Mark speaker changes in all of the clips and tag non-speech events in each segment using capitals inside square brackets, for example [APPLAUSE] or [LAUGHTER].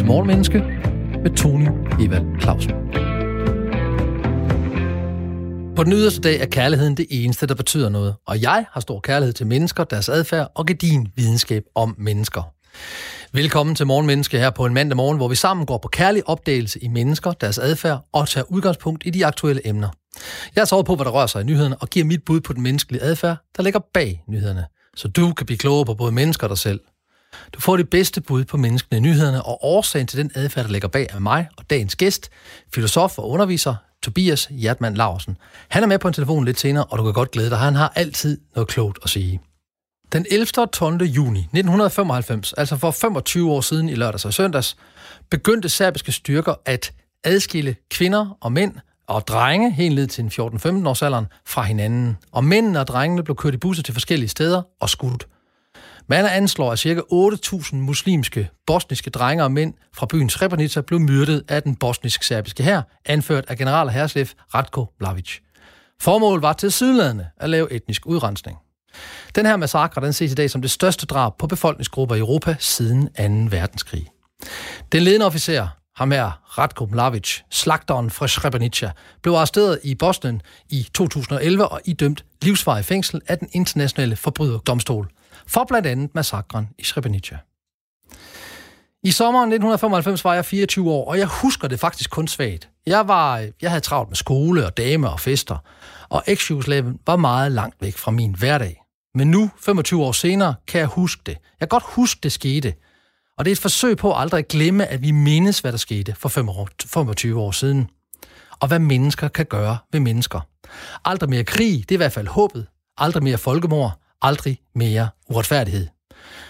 Speaker 1: til Morgenmenneske med Tony Evald Clausen. På den yderste dag er kærligheden det eneste, der betyder noget, og jeg har stor kærlighed til mennesker, deres adfærd og gedin videnskab om mennesker. Velkommen til Morgenmenneske her på en mandag morgen, hvor vi sammen går på kærlig opdagelse i mennesker, deres adfærd og tager udgangspunkt i de aktuelle emner. Jeg sover på, hvad der rører sig i nyhederne, og giver mit bud på den menneskelige adfærd, der ligger bag nyhederne, så du kan blive klogere på både mennesker og dig selv. Du får det bedste bud på menneskene i nyhederne og årsagen til den adfærd, der ligger bag af mig og dagens gæst, filosof og underviser Tobias Hjertmann Larsen. Han er med på en telefon lidt senere, og du kan godt glæde dig. Han har altid noget klogt at sige. Den 11. og 12. juni 1995, altså for 25 år siden i lørdags og søndags, begyndte serbiske styrker at adskille kvinder og mænd og drenge helt ned til 14-15 års alderen fra hinanden. Og mændene og drengene blev kørt i busser til forskellige steder og skudt. Man anslår, at ca. 8.000 muslimske bosniske drenge og mænd fra byen Srebrenica blev myrdet af den bosnisk-serbiske hær, anført af general herslef Ratko Mladic. Formålet var til sydlandene at lave etnisk udrensning. Den her massakre den ses i dag som det største drab på befolkningsgrupper i Europa siden 2. verdenskrig. Den ledende officer, ham her, Ratko Mladic, slagteren fra Srebrenica, blev arresteret i Bosnien i 2011 og idømt livsvarig fængsel af den internationale forbryderdomstol for blandt andet massakren i Srebrenica. I sommeren 1995 var jeg 24 år, og jeg husker det faktisk kun svagt. Jeg, var, jeg havde travlt med skole og dame og fester, og ex var meget langt væk fra min hverdag. Men nu, 25 år senere, kan jeg huske det. Jeg kan godt huske, det skete. Og det er et forsøg på at aldrig glemme, at vi mindes, hvad der skete for 25 år siden. Og hvad mennesker kan gøre ved mennesker. Aldrig mere krig, det er i hvert fald håbet. Aldrig mere folkemord. Aldrig mere uretfærdighed.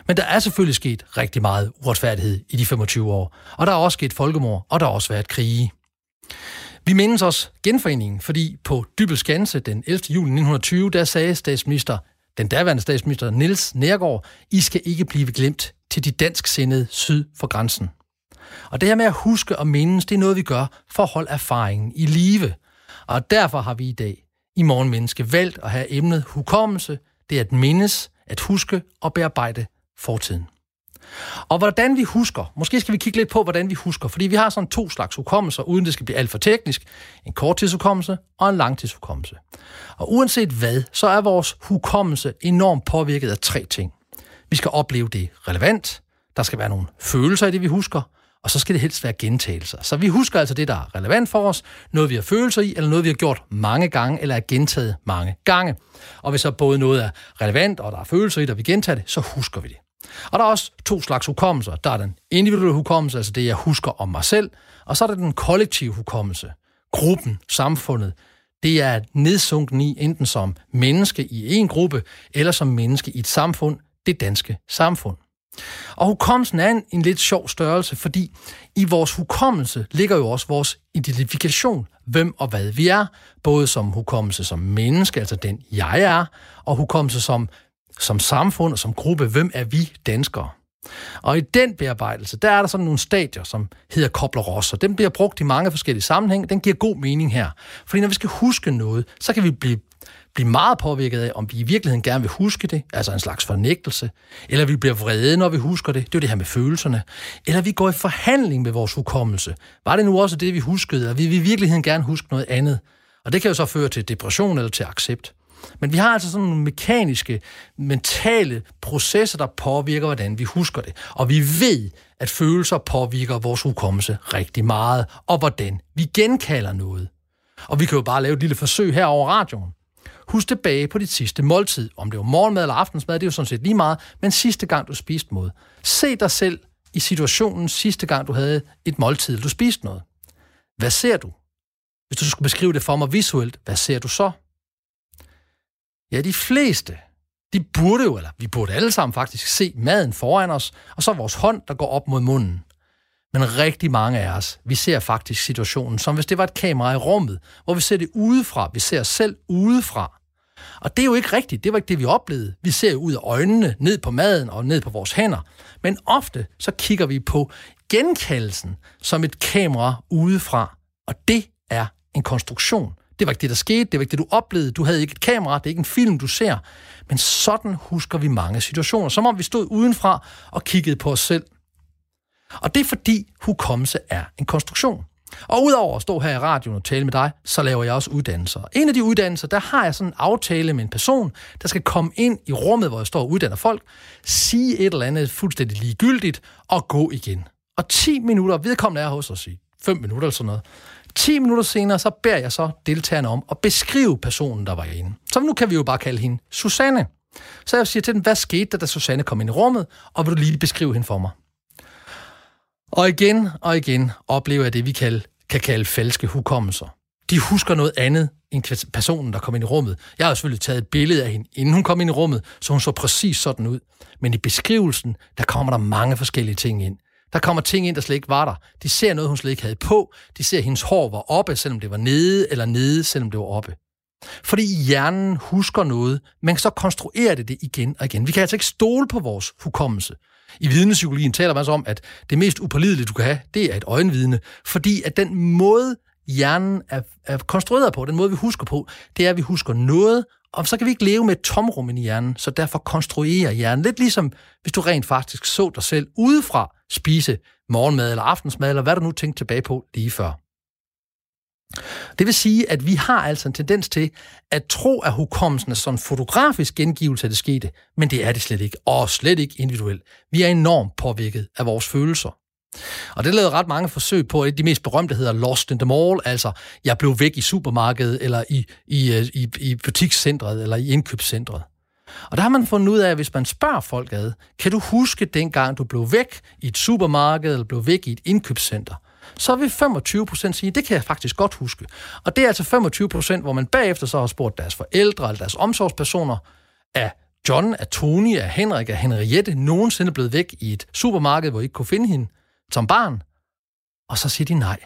Speaker 1: Men der er selvfølgelig sket rigtig meget uretfærdighed i de 25 år. Og der er også sket folkemord, og der har også været krige. Vi mindes os genforeningen, fordi på Dybelskanse den 11. juli 1920, der sagde statsminister, den daværende statsminister Niels Nærgaard, I skal ikke blive glemt til de dansk sindede syd for grænsen. Og det her med at huske og mindes, det er noget, vi gør for at holde erfaringen i live. Og derfor har vi i dag i Morgenmenneske valgt at have emnet hukommelse, det er at mindes, at huske og bearbejde fortiden. Og hvordan vi husker, måske skal vi kigge lidt på, hvordan vi husker, fordi vi har sådan to slags hukommelser, uden det skal blive alt for teknisk. En korttidshukommelse og en langtidshukommelse. Og uanset hvad, så er vores hukommelse enormt påvirket af tre ting. Vi skal opleve det relevant, der skal være nogle følelser i det, vi husker, og så skal det helst være gentagelser. Så vi husker altså det, der er relevant for os, noget vi har følelser i, eller noget vi har gjort mange gange, eller er gentaget mange gange. Og hvis så både noget er relevant, og der er følelser i det, og vi gentager det, så husker vi det. Og der er også to slags hukommelser. Der er den individuelle hukommelse, altså det, jeg husker om mig selv, og så er der den kollektive hukommelse. Gruppen, samfundet, det er nedsunken i enten som menneske i en gruppe, eller som menneske i et samfund, det danske samfund. Og hukommelsen er en, en lidt sjov størrelse, fordi i vores hukommelse ligger jo også vores identifikation, hvem og hvad vi er, både som hukommelse som menneske, altså den jeg er, og hukommelse som, som samfund og som gruppe, hvem er vi danskere. Og i den bearbejdelse, der er der sådan nogle stadier, som hedder kobler og Den bliver brugt i mange forskellige sammenhænge. Den giver god mening her. Fordi når vi skal huske noget, så kan vi blive blive meget påvirket af, om vi i virkeligheden gerne vil huske det, altså en slags fornægtelse, eller vi bliver vrede, når vi husker det, det er jo det her med følelserne, eller vi går i forhandling med vores hukommelse. Var det nu også det, vi huskede, eller vi vil i virkeligheden gerne huske noget andet? Og det kan jo så føre til depression eller til accept. Men vi har altså sådan nogle mekaniske, mentale processer, der påvirker, hvordan vi husker det. Og vi ved, at følelser påvirker vores hukommelse rigtig meget, og hvordan vi genkalder noget. Og vi kan jo bare lave et lille forsøg her over radioen. Husk tilbage på dit sidste måltid. Om det var morgenmad eller aftensmad, det er jo sådan set lige meget, men sidste gang du spiste noget. Se dig selv i situationen sidste gang du havde et måltid, du spiste noget. Hvad ser du? Hvis du skulle beskrive det for mig visuelt, hvad ser du så? Ja, de fleste, de burde jo, eller vi burde alle sammen faktisk se maden foran os, og så vores hånd, der går op mod munden. Men rigtig mange af os, vi ser faktisk situationen, som hvis det var et kamera i rummet, hvor vi ser det udefra, vi ser os selv udefra. Og det er jo ikke rigtigt. Det var ikke det, vi oplevede. Vi ser ud af øjnene, ned på maden og ned på vores hænder. Men ofte så kigger vi på genkaldelsen som et kamera udefra. Og det er en konstruktion. Det var ikke det, der skete. Det var ikke det, du oplevede. Du havde ikke et kamera. Det er ikke en film, du ser. Men sådan husker vi mange situationer. Som om vi stod udenfra og kiggede på os selv. Og det er fordi hukommelse er en konstruktion. Og udover at stå her i radioen og tale med dig, så laver jeg også uddannelser. En af de uddannelser, der har jeg sådan en aftale med en person, der skal komme ind i rummet, hvor jeg står og uddanner folk, sige et eller andet fuldstændig ligegyldigt og gå igen. Og 10 minutter, vedkommende er hos os i 5 minutter eller sådan noget. 10 minutter senere, så beder jeg så deltagerne om at beskrive personen, der var inde. Så nu kan vi jo bare kalde hende Susanne. Så jeg siger til den, hvad skete der, da Susanne kom ind i rummet, og vil du lige beskrive hende for mig? Og igen og igen oplever jeg det, vi kalde, kan kalde falske hukommelser. De husker noget andet end personen, der kom ind i rummet. Jeg har selvfølgelig taget et billede af hende, inden hun kom ind i rummet, så hun så præcis sådan ud. Men i beskrivelsen, der kommer der mange forskellige ting ind. Der kommer ting ind, der slet ikke var der. De ser noget, hun slet ikke havde på. De ser, at hendes hår var oppe, selvom det var nede, eller nede, selvom det var oppe. Fordi hjernen husker noget, men så konstruerer det det igen og igen. Vi kan altså ikke stole på vores hukommelse. I vidnepsykologien taler man så om, at det mest upålidelige, du kan have, det er et øjenvidne. Fordi at den måde, hjernen er, er konstrueret på, den måde, vi husker på, det er, at vi husker noget, og så kan vi ikke leve med et tomrum i hjernen, så derfor konstruerer hjernen. Lidt ligesom, hvis du rent faktisk så dig selv udefra spise morgenmad eller aftensmad, eller hvad du nu tænkte tilbage på lige før. Det vil sige, at vi har altså en tendens til at tro, at hukommelsen er sådan en fotografisk gengivelse af det skete, men det er det slet ikke, og slet ikke individuelt. Vi er enormt påvirket af vores følelser. Og det lavede ret mange forsøg på, at de mest berømte hedder Lost in the Mall, altså jeg blev væk i supermarkedet, eller i, i, øh, i, i butikscentret, eller i indkøbscentret. Og der har man fundet ud af, at hvis man spørger folk ad, kan du huske dengang, du blev væk i et supermarked, eller blev væk i et indkøbscenter? Så vil 25 procent sige, det kan jeg faktisk godt huske. Og det er altså 25 procent, hvor man bagefter så har spurgt deres forældre eller deres omsorgspersoner, er John, er Tony, er Henrik, er Henriette nogensinde blevet væk i et supermarked, hvor I ikke kunne finde hende som barn? Og så siger de nej.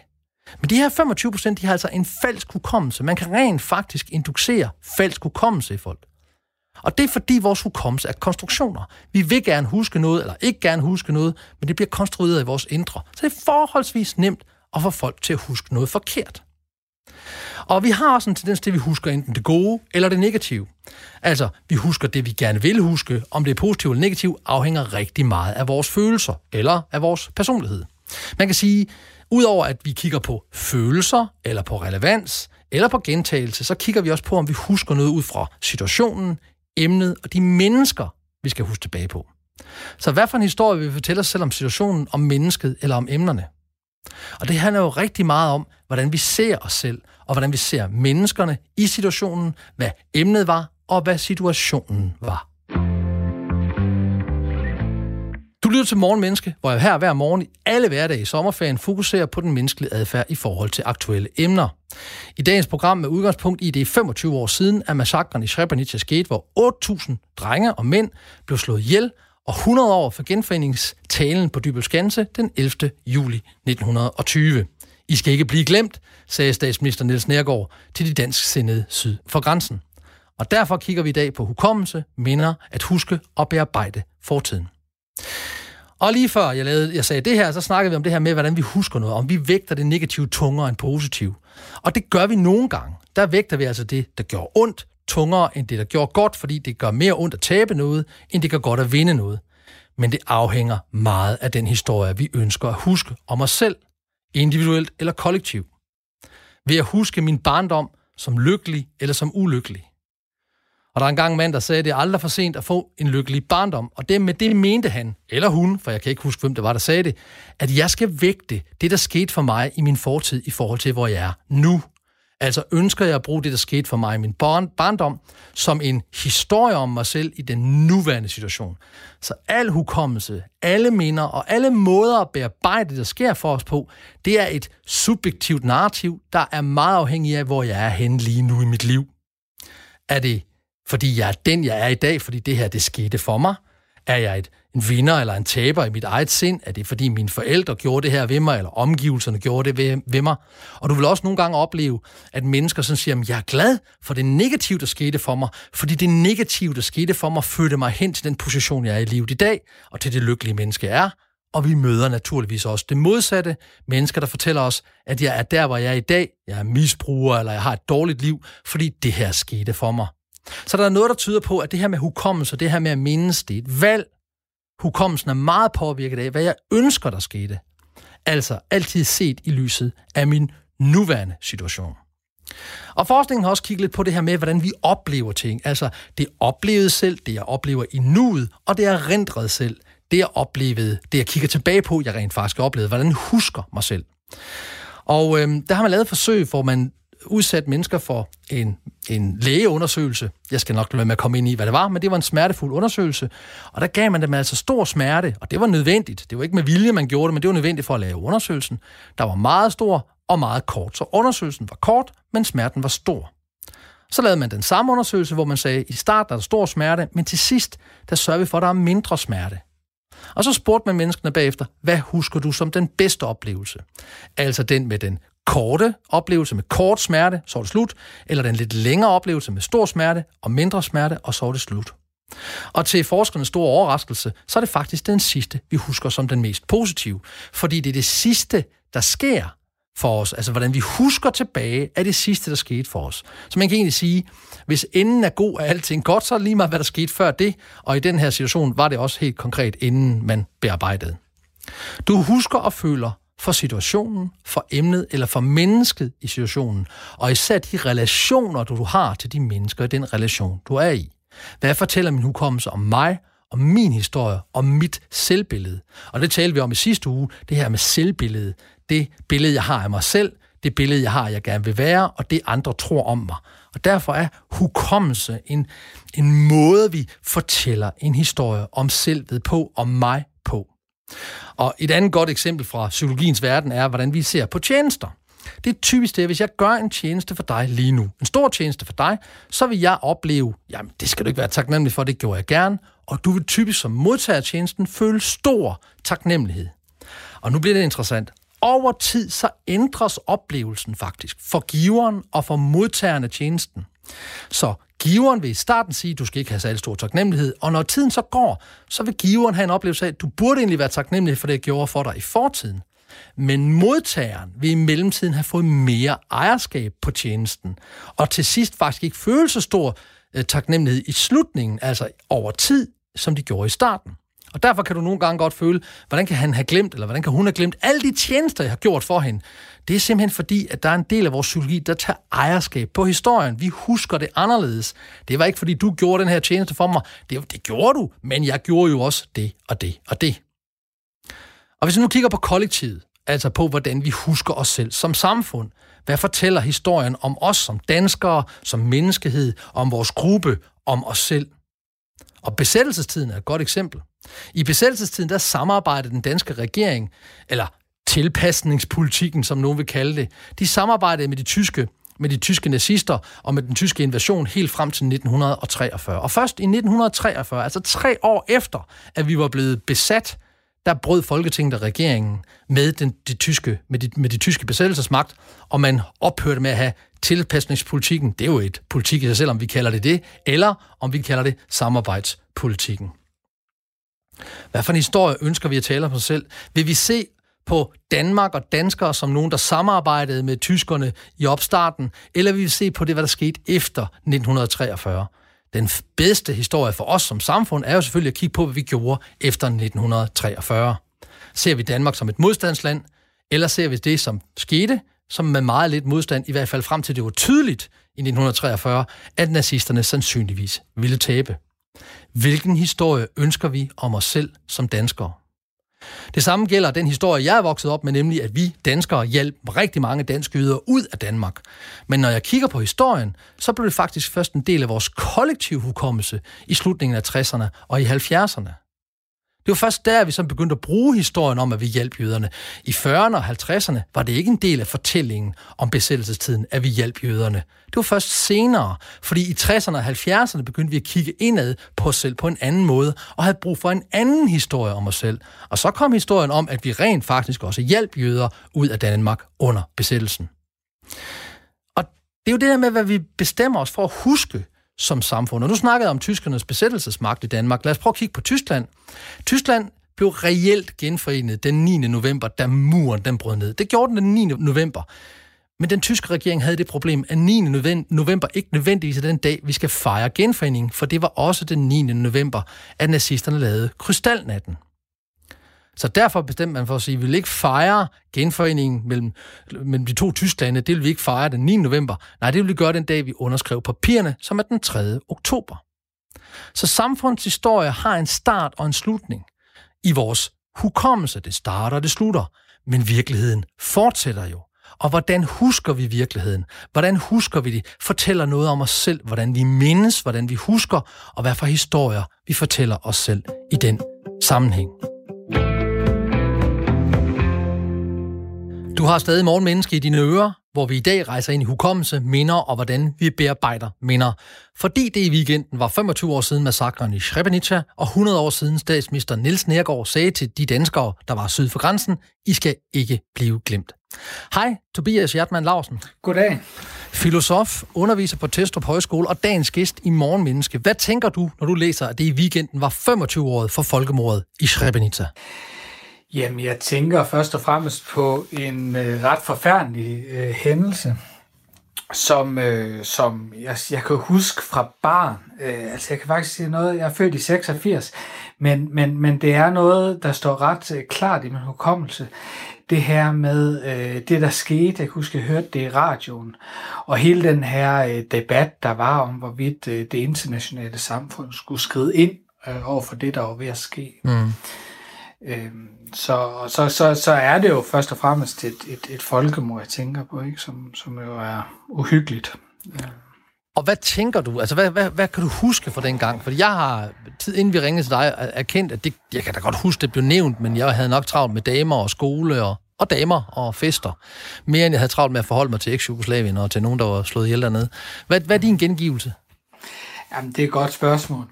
Speaker 1: Men de her 25 procent, de har altså en falsk hukommelse. Man kan rent faktisk inducere falsk hukommelse i folk. Og det er fordi vores hukommelse er konstruktioner. Vi vil gerne huske noget, eller ikke gerne huske noget, men det bliver konstrueret i vores indre. Så det er forholdsvis nemt at få folk til at huske noget forkert. Og vi har også en tendens til, at vi husker enten det gode eller det negative. Altså, vi husker det, vi gerne vil huske. Om det er positivt eller negativt, afhænger rigtig meget af vores følelser eller af vores personlighed. Man kan sige, udover at vi kigger på følelser, eller på relevans, eller på gentagelse, så kigger vi også på, om vi husker noget ud fra situationen, emnet og de mennesker, vi skal huske tilbage på. Så hvad for en historie vil vi fortælle os selv om situationen, om mennesket eller om emnerne? Og det handler jo rigtig meget om, hvordan vi ser os selv, og hvordan vi ser menneskerne i situationen, hvad emnet var, og hvad situationen var. Lytter til Morgenmenneske, hvor jeg her hver morgen i alle hverdage i sommerferien fokuserer på den menneskelige adfærd i forhold til aktuelle emner. I dagens program med udgangspunkt i det 25 år siden, at massakren i Srebrenica skete, hvor 8.000 drenge og mænd blev slået ihjel, og 100 år for genforeningstalen på Dybelskanse den 11. juli 1920. I skal ikke blive glemt, sagde statsminister Niels Nærgaard til de dansk sindede syd for grænsen. Og derfor kigger vi i dag på hukommelse, minder, at huske og bearbejde fortiden. Og lige før jeg, lavede, jeg sagde det her, så snakkede vi om det her med, hvordan vi husker noget, om vi vægter det negative tungere end positivt. Og det gør vi nogle gange. Der vægter vi altså det, der gør ondt, tungere end det, der gjorde godt, fordi det gør mere ondt at tabe noget, end det gør godt at vinde noget. Men det afhænger meget af den historie, vi ønsker at huske om os selv, individuelt eller kollektivt. Ved at huske min barndom som lykkelig eller som ulykkelig. Og der er engang en mand, der sagde, at det er aldrig for sent at få en lykkelig barndom. Og det med det mente han, eller hun, for jeg kan ikke huske, hvem det var, der sagde det, at jeg skal vægte det, der skete for mig i min fortid i forhold til, hvor jeg er nu. Altså ønsker jeg at bruge det, der skete for mig i min barndom, som en historie om mig selv i den nuværende situation. Så al hukommelse, alle minder og alle måder at bearbejde det, der sker for os på, det er et subjektivt narrativ, der er meget afhængig af, hvor jeg er henne lige nu i mit liv. Er det fordi jeg er den, jeg er i dag, fordi det her, det skete for mig? Er jeg et, en vinder eller en taber i mit eget sind? Er det, fordi mine forældre gjorde det her ved mig, eller omgivelserne gjorde det ved, ved mig? Og du vil også nogle gange opleve, at mennesker sådan siger, at jeg er glad for det negative, der skete for mig, fordi det negative, der skete for mig, førte mig hen til den position, jeg er i livet i dag, og til det lykkelige menneske jeg er. Og vi møder naturligvis også det modsatte. Mennesker, der fortæller os, at jeg er der, hvor jeg er i dag. Jeg er misbruger, eller jeg har et dårligt liv, fordi det her skete for mig. Så der er noget, der tyder på, at det her med hukommelse, det her med at mindes, det er et valg. hukommelsen er meget påvirket af, hvad jeg ønsker, der skete. Altså altid set i lyset af min nuværende situation. Og forskningen har også kigget lidt på det her med, hvordan vi oplever ting. Altså det oplevede selv, det jeg oplever i nuet, og det er rendret selv. Det jeg oplevede, det jeg kigger tilbage på, jeg rent faktisk oplevede. Hvordan husker mig selv. Og øhm, der har man lavet forsøg, hvor man udsat mennesker for en, en lægeundersøgelse. Jeg skal nok lade med at komme ind i, hvad det var, men det var en smertefuld undersøgelse. Og der gav man dem altså stor smerte, og det var nødvendigt. Det var ikke med vilje, man gjorde det, men det var nødvendigt for at lave undersøgelsen. Der var meget stor og meget kort. Så undersøgelsen var kort, men smerten var stor. Så lavede man den samme undersøgelse, hvor man sagde, at i starten er der stor smerte, men til sidst, der sørger vi for, at der er mindre smerte. Og så spurgte man menneskene bagefter, hvad husker du som den bedste oplevelse? Altså den med den korte oplevelse med kort smerte, så er det slut, eller den lidt længere oplevelse med stor smerte og mindre smerte, og så er det slut. Og til forskernes store overraskelse, så er det faktisk den sidste, vi husker som den mest positive. Fordi det er det sidste, der sker for os. Altså, hvordan vi husker tilbage af det sidste, der skete for os. Så man kan egentlig sige, hvis enden er god, er alting godt, så er det lige meget, hvad der skete før det. Og i den her situation var det også helt konkret, inden man bearbejdede. Du husker og føler for situationen, for emnet eller for mennesket i situationen, og især de relationer, du har til de mennesker i den relation, du er i. Hvad fortæller min hukommelse om mig, om min historie, om mit selvbillede? Og det talte vi om i sidste uge, det her med selvbillede. Det billede, jeg har af mig selv, det billede, jeg har, jeg gerne vil være, og det andre tror om mig. Og derfor er hukommelse en, en måde, vi fortæller en historie om selvet på, om mig. Og et andet godt eksempel fra psykologiens verden er, hvordan vi ser på tjenester. Det er typisk det, hvis jeg gør en tjeneste for dig lige nu, en stor tjeneste for dig, så vil jeg opleve, jamen det skal du ikke være taknemmelig for, det gjorde jeg gerne, og du vil typisk som modtager af tjenesten føle stor taknemmelighed. Og nu bliver det interessant. Over tid så ændres oplevelsen faktisk for giveren og for modtageren af tjenesten. Så Giveren vil i starten sige, at du skal ikke have særlig stor taknemmelighed, og når tiden så går, så vil giveren have en oplevelse af, at du burde egentlig være taknemmelig for det, jeg gjorde for dig i fortiden. Men modtageren vil i mellemtiden have fået mere ejerskab på tjenesten, og til sidst faktisk ikke føle så stor øh, taknemmelighed i slutningen, altså over tid, som de gjorde i starten. Og derfor kan du nogle gange godt føle, hvordan kan han have glemt, eller hvordan kan hun have glemt alle de tjenester, jeg har gjort for hende. Det er simpelthen fordi, at der er en del af vores psykologi, der tager ejerskab på historien. Vi husker det anderledes. Det var ikke fordi, du gjorde den her tjeneste for mig. Det, det gjorde du, men jeg gjorde jo også det og det og det. Og hvis vi nu kigger på kollektivet, altså på, hvordan vi husker os selv som samfund, hvad fortæller historien om os som danskere, som menneskehed, om vores gruppe, om os selv? Og besættelsestiden er et godt eksempel. I besættelsestiden, der samarbejdede den danske regering, eller tilpasningspolitikken, som nogen vil kalde det, de samarbejdede med de tyske med de tyske nazister og med den tyske invasion helt frem til 1943. Og først i 1943, altså tre år efter, at vi var blevet besat, der brød Folketinget og regeringen med, den, de tyske, med, de, med de tyske besættelsesmagt, og man ophørte med at have tilpasningspolitikken. Det er jo et politik i sig selv, om vi kalder det det, eller om vi kalder det samarbejdspolitikken. Hvad for en historie ønsker vi at tale om os selv? Vil vi se på Danmark og danskere som nogen, der samarbejdede med tyskerne i opstarten, eller vil vi se på det, hvad der skete efter 1943? Den bedste historie for os som samfund er jo selvfølgelig at kigge på, hvad vi gjorde efter 1943. Ser vi Danmark som et modstandsland, eller ser vi det, som skete, som med meget lidt modstand, i hvert fald frem til det var tydeligt i 1943, at nazisterne sandsynligvis ville tabe. Hvilken historie ønsker vi om os selv som danskere? Det samme gælder den historie, jeg er vokset op med, nemlig at vi danskere hjalp rigtig mange danske yder ud af Danmark. Men når jeg kigger på historien, så blev det faktisk først en del af vores kollektive hukommelse i slutningen af 60'erne og i 70'erne. Det var først der, vi så begyndte at bruge historien om, at vi hjalp jøderne. I 40'erne og 50'erne var det ikke en del af fortællingen om besættelsestiden, at vi hjalp jøderne. Det var først senere, fordi i 60'erne og 70'erne begyndte vi at kigge indad på os selv på en anden måde, og havde brug for en anden historie om os selv. Og så kom historien om, at vi rent faktisk også hjalp jøder ud af Danmark under besættelsen. Og det er jo det der med, hvad vi bestemmer os for at huske som samfund. Og nu snakkede jeg om tyskernes besættelsesmagt i Danmark. Lad os prøve at kigge på Tyskland. Tyskland blev reelt genforenet den 9. november, da muren den brød ned. Det gjorde den den 9. november. Men den tyske regering havde det problem, at 9. november ikke nødvendigvis er den dag, vi skal fejre genforeningen, for det var også den 9. november, at nazisterne lavede krystalnatten. Så derfor bestemte man for at sige, at vi vil ikke fejre genforeningen mellem, mellem de to Tysklande. Det vil vi ikke fejre den 9. november. Nej, det vil vi gøre den dag, vi underskrev papirerne, som er den 3. oktober. Så samfundshistorie har en start og en slutning. I vores hukommelse, det starter og det slutter. Men virkeligheden fortsætter jo. Og hvordan husker vi virkeligheden? Hvordan husker vi det? Fortæller noget om os selv, hvordan vi mindes, hvordan vi husker, og hvad for historier vi fortæller os selv i den sammenhæng. Du har stadig morgenmenneske i dine ører, hvor vi i dag rejser ind i hukommelse, minder og hvordan vi bearbejder minder. Fordi det i weekenden var 25 år siden massakren i Srebrenica, og 100 år siden statsminister Niels Nergård sagde til de danskere, der var syd for grænsen, I skal ikke blive glemt. Hej, Tobias Hjertmann Larsen.
Speaker 2: Goddag.
Speaker 1: Filosof, underviser på Testrup Højskole og dagens gæst i Morgenmenneske. Hvad tænker du, når du læser, at det i weekenden var 25 år for folkemordet i Srebrenica?
Speaker 2: Jamen, jeg tænker først og fremmest på en øh, ret forfærdelig øh, hændelse, som, øh, som jeg, jeg kan huske fra barn. Øh, altså, jeg kan faktisk sige noget, jeg er født i 86, men, men, men det er noget, der står ret øh, klart i min hukommelse. Det her med øh, det, der skete, jeg kan huske, jeg hørte det i radioen, og hele den her øh, debat, der var om, hvorvidt øh, det internationale samfund skulle skride ind øh, over for det, der var ved at ske. Mm. Øhm, så, så, så, så er det jo først og fremmest et, et, et folkemord, jeg tænker på, ikke? Som, som jo er uhyggeligt. Ja.
Speaker 1: Og hvad tænker du? Altså, hvad, hvad, hvad kan du huske fra den gang? Fordi jeg har, tid inden vi ringede til dig, erkendt, at det, jeg kan da godt huske, det blev nævnt, men jeg havde nok travlt med damer og skole og, og damer og fester. Mere end jeg havde travlt med at forholde mig til eks-Jugoslavien og til nogen, der var slået ihjel dernede. Hvad, hvad er din gengivelse?
Speaker 2: Jamen, det er et godt spørgsmål.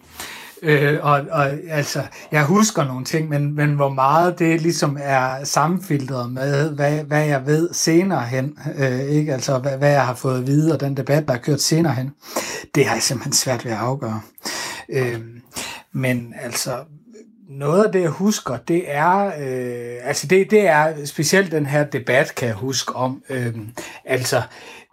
Speaker 2: Øh, og, og altså, jeg husker nogle ting, men, men hvor meget det ligesom er sammenfiltret med, hvad, hvad jeg ved senere hen, øh, ikke? altså hvad, hvad jeg har fået at vide, og den debat, der er kørt senere hen, det har jeg simpelthen svært ved at afgøre. Øh, men altså, noget af det, jeg husker, det er, øh, altså det, det er specielt den her debat, kan jeg huske om, øh, altså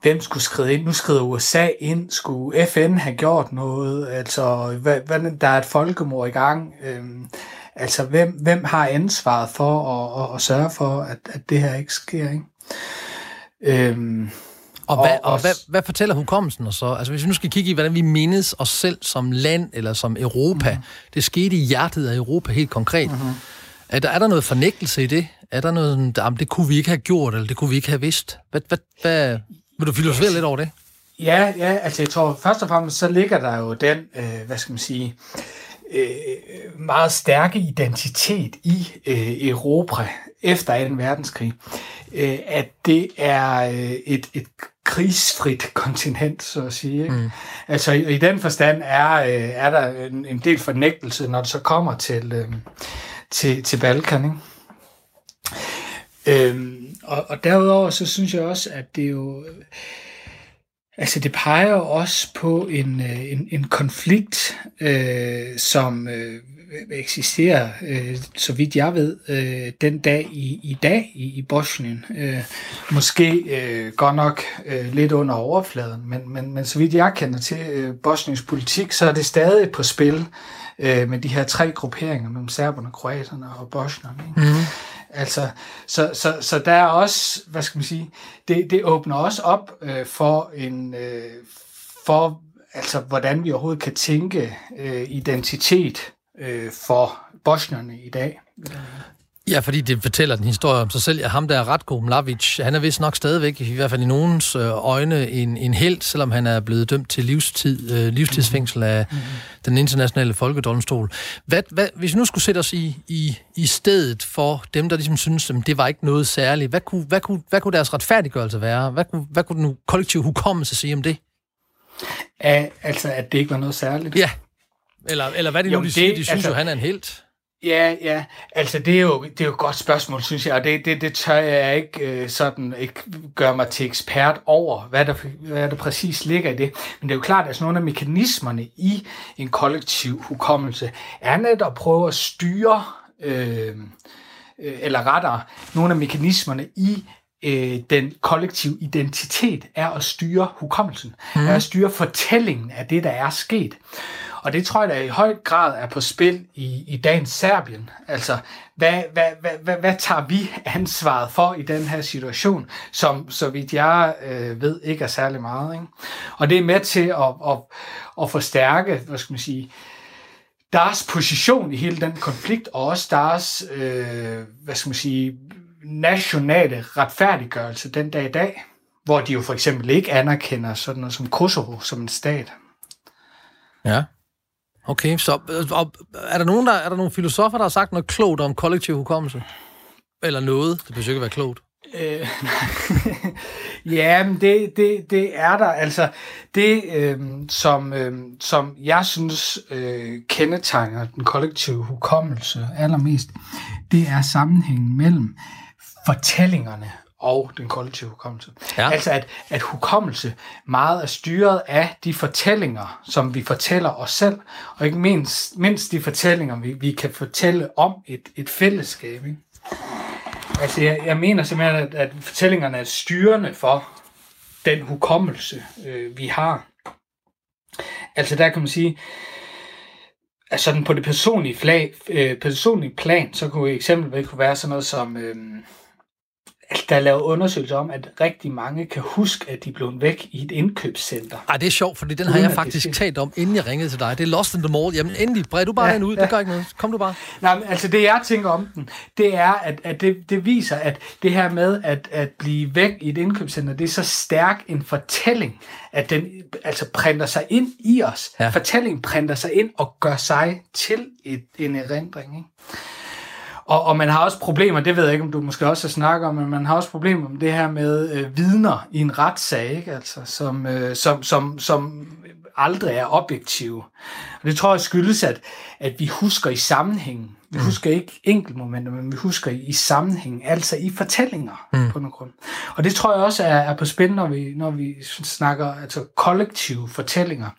Speaker 2: hvem skulle skride ind? Nu skrider USA ind. Skulle FN have gjort noget? Altså, hvad, hvad, der er et folkemord i gang. Øhm, altså, hvem, hvem har ansvaret for at, at, at sørge for, at, at det her ikke sker? Ikke?
Speaker 1: Øhm, og, hvad, og, og hvad, hvad fortæller hukommelsen så? Altså hvis vi nu skal kigge i, hvordan vi mindes os selv som land eller som Europa. Mm-hmm. Det skete i hjertet af Europa helt konkret. Mm-hmm. Er, der, er der noget fornægtelse i det? Er der noget, jamen, det kunne vi ikke have gjort, eller det kunne vi ikke have vidst? Hvad, hvad, hvad, vil du filosofere lidt over det?
Speaker 2: Ja, ja, altså jeg tror først og fremmest, så ligger der jo den, øh, hvad skal man sige, øh, meget stærke identitet i øh, Europa efter 2. verdenskrig, øh, at det er øh, et, et krigsfrit kontinent, så at sige. Ikke? Mm. Altså i, i den forstand er, øh, er der en, en del fornægtelse, når det så kommer til, øh, til, til Balkan. Ikke? Øhm, og, og derudover så synes jeg også, at det jo... Altså det peger også på en, øh, en, en konflikt, øh, som øh, eksisterer, øh, så vidt jeg ved, øh, den dag i, i dag i, i Bosnien. Øh, måske øh, godt nok øh, lidt under overfladen, men, men, men så vidt jeg kender til øh, Bosniens politik, så er det stadig på spil øh, med de her tre grupperinger mellem serberne, kroaterne og bosnierne. Mm. Altså, så, så, så der er også, hvad skal man sige, det, det åbner også op øh, for en, øh, for altså, hvordan vi overhovedet kan tænke øh, identitet øh, for bosnierne i dag.
Speaker 1: Ja, fordi det fortæller den historie om sig selv. Ja, ham der Ratko Mlavic, han er vist nok stadigvæk, i hvert fald i nogens øh, øjne, en, en held, selvom han er blevet dømt til livstid, øh, livstidsfængsel af mm-hmm. den internationale folkedomstol. Hvad, hvad, hvis vi nu skulle sætte os i, i, i stedet for dem, der ligesom synes, at det var ikke noget særligt, hvad kunne, hvad kunne, hvad kunne deres retfærdiggørelse være? Hvad kunne, hvad kunne den kollektive hukommelse sige om det?
Speaker 2: At, altså, at det ikke var noget særligt?
Speaker 1: Ja. Eller, eller hvad det nu, de det, siger? De synes altså, jo, han er en held.
Speaker 2: Ja, ja. Altså, det er jo, det er jo et godt spørgsmål, synes jeg, og det, det, det tør jeg ikke øh, sådan ikke gøre mig til ekspert over, hvad der, hvad der præcis ligger i det. Men det er jo klart, at altså, nogle af mekanismerne i en kollektiv hukommelse er netop at prøve at styre, øh, øh, eller rettere, nogle af mekanismerne i øh, den kollektive identitet er at styre hukommelsen, mm. er at styre fortællingen af det, der er sket. Og det tror jeg, da i høj grad er på spil i, i dagens Serbien. Altså, hvad, hvad, hvad, hvad, hvad tager vi ansvaret for i den her situation, som, så vidt jeg øh, ved, ikke er særlig meget. Ikke? Og det er med til at, at, at forstærke, hvad skal man sige, deres position i hele den konflikt, og også deres, øh, hvad skal man sige, nationale retfærdiggørelse den dag i dag, hvor de jo for eksempel ikke anerkender sådan noget som Kosovo som en stat.
Speaker 1: Ja. Okay, så og, er der nogen der er der nogle filosofer der har sagt noget klogt om kollektiv hukommelse? Eller noget? Det behøver ikke være klogt. Øh, [LAUGHS]
Speaker 2: ja, men det, det, det er der. Altså, det, øh, som, øh, som jeg synes øh, kendetegner den kollektive hukommelse allermest, det er sammenhængen mellem fortællingerne og den kollektive hukommelse. Ja. Altså at, at hukommelse meget er styret af de fortællinger, som vi fortæller os selv, og ikke mindst, mindst de fortællinger, vi, vi kan fortælle om et, et fællesskab. Ikke? Altså jeg, jeg mener simpelthen, at, at fortællingerne er styrende for den hukommelse, øh, vi har. Altså der kan man sige, at sådan på det personlige, flag, øh, personlige plan, så kunne eksempelvis kunne være sådan noget som... Øh, der er lavet undersøgelser om, at rigtig mange kan huske, at de blev væk i et indkøbscenter.
Speaker 1: Ej, det er sjovt, fordi den har jeg faktisk det talt om, inden jeg ringede til dig. Det er Lost in the Mall. Jamen endelig, bred du bare ja, den ud. Ja. Det gør ikke noget. Kom du bare.
Speaker 2: Nej, men, altså det jeg tænker om den, det er, at, at det, det viser, at det her med at, at blive væk i et indkøbscenter, det er så stærk en fortælling, at den altså printer sig ind i os. Ja. Fortællingen printer sig ind og gør sig til et, en erindring. Ikke? Og, og man har også problemer, det ved jeg ikke, om du måske også har snakket om, men man har også problemer med det her med øh, vidner i en retssag, ikke? Altså, som, øh, som, som, som aldrig er objektive. Og det tror jeg skyldes, at, at vi husker i sammenhængen. Vi mm. husker ikke enkeltmomenter, men vi husker i, i sammenhæng, altså i fortællinger mm. på nogen grund. Og det tror jeg også er, er på spil, når vi, når vi snakker altså kollektive fortællinger.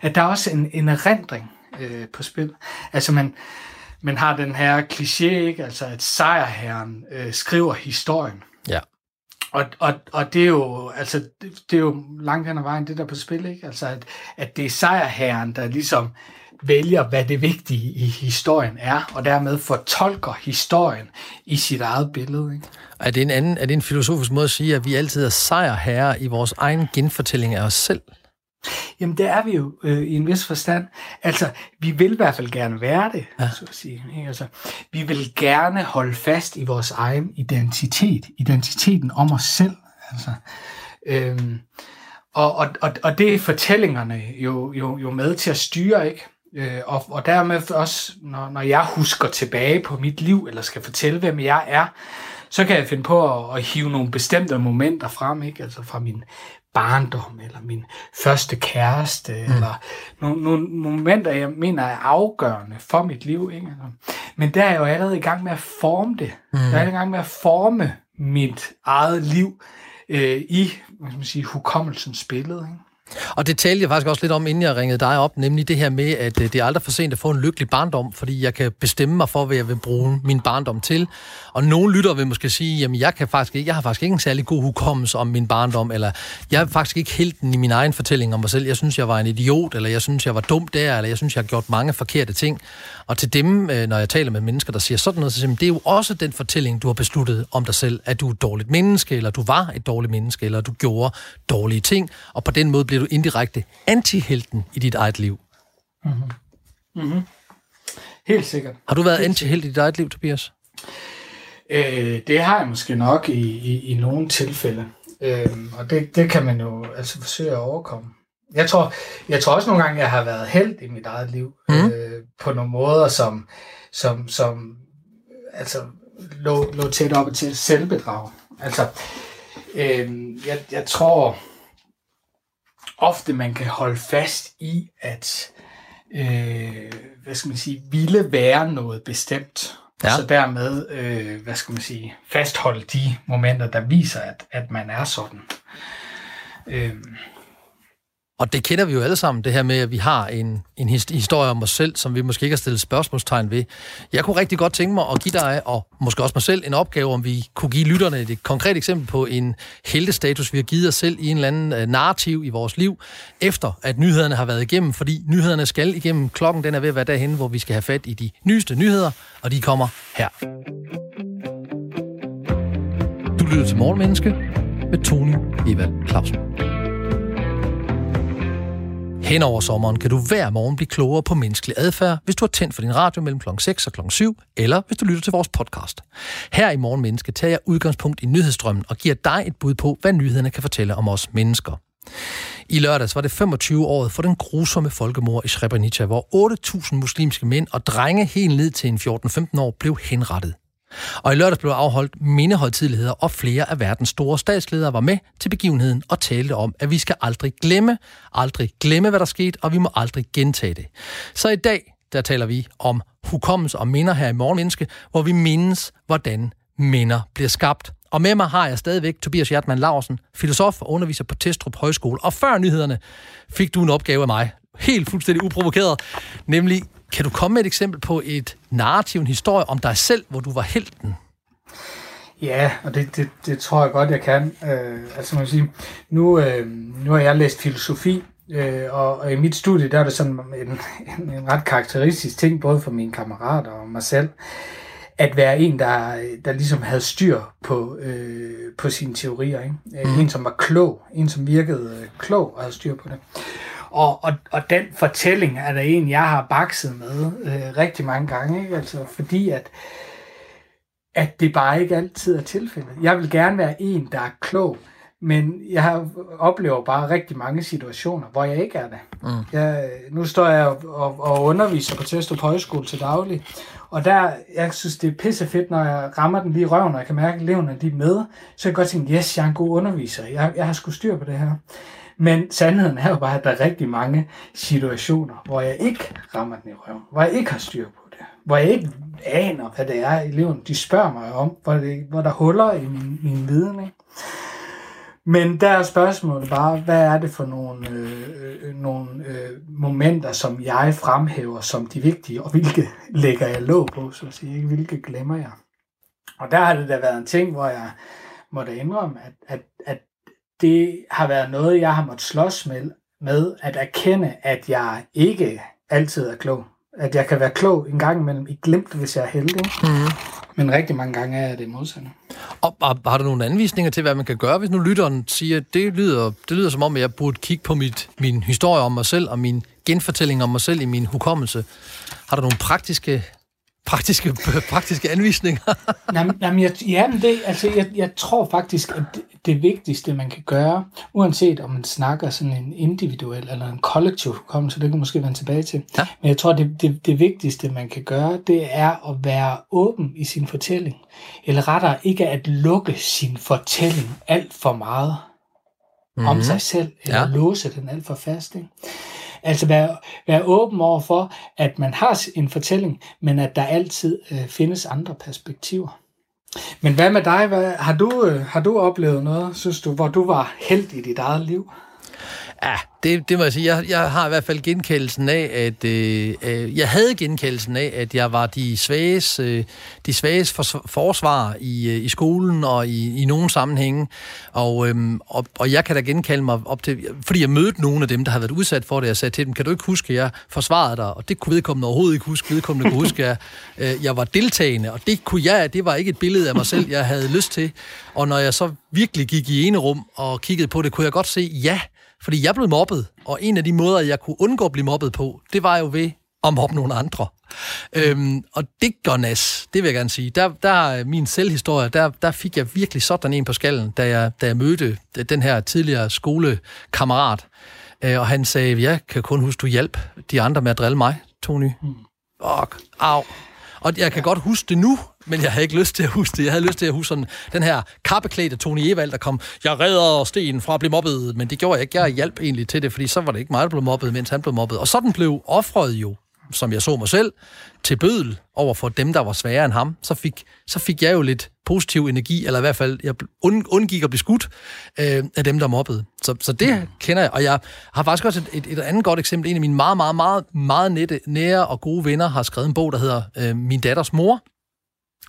Speaker 2: At der er også en, en erindring øh, på spil. Altså man, men har den her kliché, ikke? altså at sejrherren øh, skriver historien.
Speaker 1: Ja.
Speaker 2: Og, og, og det er jo altså det, det er jo langt hen ad vejen det der på spil, ikke? Altså at, at det er sejrherren, der ligesom vælger, hvad det vigtige i historien er, og dermed fortolker historien i sit eget billede. Ikke?
Speaker 1: Er det en anden, er det en filosofisk måde at sige, at vi altid er sejrherre i vores egen genfortælling af os selv?
Speaker 2: Jamen, det er vi jo øh, i en vis forstand. Altså, vi vil i hvert fald gerne være det, ja. så at sige. Ikke? Altså, vi vil gerne holde fast i vores egen identitet, identiteten om os selv. Altså, øhm, og, og, og, og det er fortællingerne jo, jo, jo med til at styre, ikke? Øh, og, og dermed også, når, når jeg husker tilbage på mit liv, eller skal fortælle, hvem jeg er, så kan jeg finde på at, at hive nogle bestemte momenter frem, ikke? Altså fra min barndom, eller min første kæreste, mm. eller nogle, nogle momenter, jeg mener er afgørende for mit liv. Ikke? Altså, men der er jeg jo allerede i gang med at forme det. Mm. Jeg er i gang med at forme mit eget liv øh, i hvad skal man sige, hukommelsens billede. Ikke?
Speaker 1: Og det talte jeg faktisk også lidt om, inden jeg ringede dig op, nemlig det her med, at øh, det er aldrig for sent at få en lykkelig barndom, fordi jeg kan bestemme mig for, hvad jeg vil bruge min barndom til. Og nogle lytter vil måske sige, jamen jeg, kan faktisk ikke, jeg har faktisk ikke en særlig god hukommelse om min barndom, eller jeg er faktisk ikke helt i min egen fortælling om mig selv. Jeg synes, jeg var en idiot, eller jeg synes, jeg var dum der, eller jeg synes, jeg har gjort mange forkerte ting. Og til dem, øh, når jeg taler med mennesker, der siger sådan noget, så siger det er jo også den fortælling, du har besluttet om dig selv, at du er et dårligt menneske, eller du var et dårligt menneske, eller du gjorde dårlige ting, og på den måde bliver du indirekte antihelten i dit eget liv. Mm-hmm.
Speaker 2: Mm-hmm. Helt sikkert.
Speaker 1: Har du været antihelt i dit eget liv, Tobias?
Speaker 2: Øh, det har jeg måske nok i, i, i nogle tilfælde. Øh, og det, det kan man jo altså forsøge at overkomme. Jeg tror, jeg tror også nogle gange, jeg har været held i mit eget liv. Mm. Øh, på nogle måder, som, som, som altså, lå, lå tæt op til selvbedrag. Altså, øh, jeg, jeg tror ofte, man kan holde fast i, at øh, hvad skal man sige, ville være noget bestemt. Ja. Og så dermed, øh, hvad skal man sige, fastholde de momenter, der viser, at, at man er sådan. Øh,
Speaker 1: og det kender vi jo alle sammen, det her med, at vi har en, en historie om os selv, som vi måske ikke har stillet spørgsmålstegn ved. Jeg kunne rigtig godt tænke mig at give dig, og måske også mig selv, en opgave, om vi kunne give lytterne et konkret eksempel på en heltestatus, vi har givet os selv i en eller anden øh, narrativ i vores liv, efter at nyhederne har været igennem, fordi nyhederne skal igennem. Klokken den er ved at være derhen, hvor vi skal have fat i de nyeste nyheder, og de kommer her. Du lytter til Morgenmenneske med Tony Evald Clausen. Hen over sommeren kan du hver morgen blive klogere på menneskelig adfærd, hvis du har tændt for din radio mellem kl. 6 og kl. 7, eller hvis du lytter til vores podcast. Her i Morgen Menneske tager jeg udgangspunkt i nyhedsstrømmen og giver dig et bud på, hvad nyhederne kan fortælle om os mennesker. I lørdags var det 25 år for den grusomme folkemord i Srebrenica, hvor 8.000 muslimske mænd og drenge helt ned til en 14-15 år blev henrettet. Og i lørdags blev afholdt mindeholdtidligheder, og flere af verdens store statsledere var med til begivenheden og talte om, at vi skal aldrig glemme, aldrig glemme, hvad der skete, og vi må aldrig gentage det. Så i dag, der taler vi om hukommelse og minder her i Morgenmenneske, hvor vi mindes, hvordan minder bliver skabt. Og med mig har jeg stadigvæk Tobias Hjertmann Larsen, filosof og underviser på Testrup Højskole. Og før nyhederne fik du en opgave af mig, helt fuldstændig uprovokeret, nemlig kan du komme med et eksempel på et narrativ, en historie om dig selv, hvor du var helten?
Speaker 2: Ja, og det, det, det tror jeg godt, jeg kan. Øh, altså man sige, nu, øh, nu har jeg læst filosofi, øh, og, og i mit studie, der er det sådan en, en, en ret karakteristisk ting, både for mine kammerater og mig selv, at være en, der, der ligesom havde styr på, øh, på sine teorier. Ikke? Mm. En, som var klog, en, som virkede øh, klog og havde styr på det. Og, og, og den fortælling er der en, jeg har bakset med øh, rigtig mange gange, ikke? Altså, fordi at, at det bare ikke altid er tilfældet. Jeg vil gerne være en, der er klog, men jeg oplever bare rigtig mange situationer, hvor jeg ikke er det. Mm. Jeg, nu står jeg og, og underviser på Testrup Højskole til daglig, og der, jeg synes, det er pisse fedt, når jeg rammer den lige i røven, og jeg kan mærke, at eleverne er med, så jeg kan godt tænke, yes, jeg er en god underviser, jeg, jeg har sgu styr på det her. Men sandheden er jo bare, at der er rigtig mange situationer, hvor jeg ikke rammer den i røven, hvor jeg ikke har styr på det, hvor jeg ikke aner, hvad det er, eleven de spørger mig om, hvor, det, hvor der huller i min, min viden. Ikke? Men der er spørgsmålet bare, hvad er det for nogle, øh, øh, nogle øh, momenter, som jeg fremhæver som de vigtige, og hvilke [LAUGHS] lægger jeg låg på, så at sige, ikke? hvilke glemmer jeg. Og der har det da været en ting, hvor jeg måtte indrømme, at, at, at det har været noget, jeg har måttet slås med, med at erkende, at jeg ikke altid er klog. At jeg kan være klog en gang imellem i glemt, hvis jeg er heldig. Mm. Men rigtig mange gange er det modsatte.
Speaker 1: Og, og har du nogle anvisninger til, hvad man kan gøre, hvis nu lytteren siger, at det lyder, det lyder som om, at jeg burde kigge på mit, min historie om mig selv, og min genfortælling om mig selv i min hukommelse. Har du nogle praktiske praktiske, praktiske anvisninger? [LAUGHS]
Speaker 2: jamen, jamen, jeg, jamen det, altså, jeg, jeg tror faktisk, at det, det vigtigste, man kan gøre, uanset om man snakker sådan en individuel eller en kollektiv hukommelse, det kan måske vende tilbage til, ja. men jeg tror, det, det, det vigtigste, man kan gøre, det er at være åben i sin fortælling. Eller rettere ikke at lukke sin fortælling alt for meget mm-hmm. om mhm. sig selv, eller ja. låse den alt for fast. Ikke? Altså være, være åben over for, at man har en fortælling, men at der altid øh, findes andre perspektiver. Men hvad med dig? Hvad, har, du, øh, har du oplevet noget, synes du, hvor du var heldig i dit eget liv?
Speaker 1: Ja, det, det må jeg sige. Jeg, jeg har i hvert fald genkendelsen af, at øh, øh, jeg havde genkendelsen af, at jeg var de svages, øh, de svages for, forsvar i, øh, i skolen og i, i nogle sammenhænge. Og, øh, og, og jeg kan da genkalde mig op til, fordi jeg mødte nogle af dem, der havde været udsat for det. Jeg sagde til dem, kan du ikke huske, at jeg forsvarede dig? Og det kunne vedkommende overhovedet ikke huske. Vedkommende kunne huske, at jeg, [LAUGHS] øh, jeg var deltagende, og det kunne jeg, det var ikke et billede af mig selv, jeg havde lyst til. Og når jeg så virkelig gik i ene rum og kiggede på det, kunne jeg godt se, ja, fordi jeg blev mobbet, og en af de måder, jeg kunne undgå at blive mobbet på, det var jo ved at mobbe nogle andre. Mm. Øhm, og det går nas, det vil jeg gerne sige. Der, der min selvhistorie, der, der fik jeg virkelig sådan en på skallen, da jeg, da jeg mødte den her tidligere skolekammerat. Øh, og han sagde, jeg kan kun huske, du hjælp de andre med at drille mig, Tony. Mm. Fuck, au. Og jeg kan ja. godt huske det nu, men jeg havde ikke lyst til at huske det. Jeg havde lyst til at huske sådan, den her kappeklædte Tony Evald, der kom, jeg redder Sten fra at blive mobbet, men det gjorde jeg ikke. Jeg hjalp egentlig til det, fordi så var det ikke mig, der blev mobbet, mens han blev mobbet. Og sådan blev offret jo som jeg så mig selv, til bødel over for dem, der var sværere end ham, så fik, så fik jeg jo lidt positiv energi, eller i hvert fald, jeg undgik at blive skudt øh, af dem, der mobbede. Så, så det mm. kender jeg, og jeg har faktisk også et, et, et andet godt eksempel. En af mine meget, meget, meget, meget nette, nære og gode venner har skrevet en bog, der hedder øh, Min datters mor,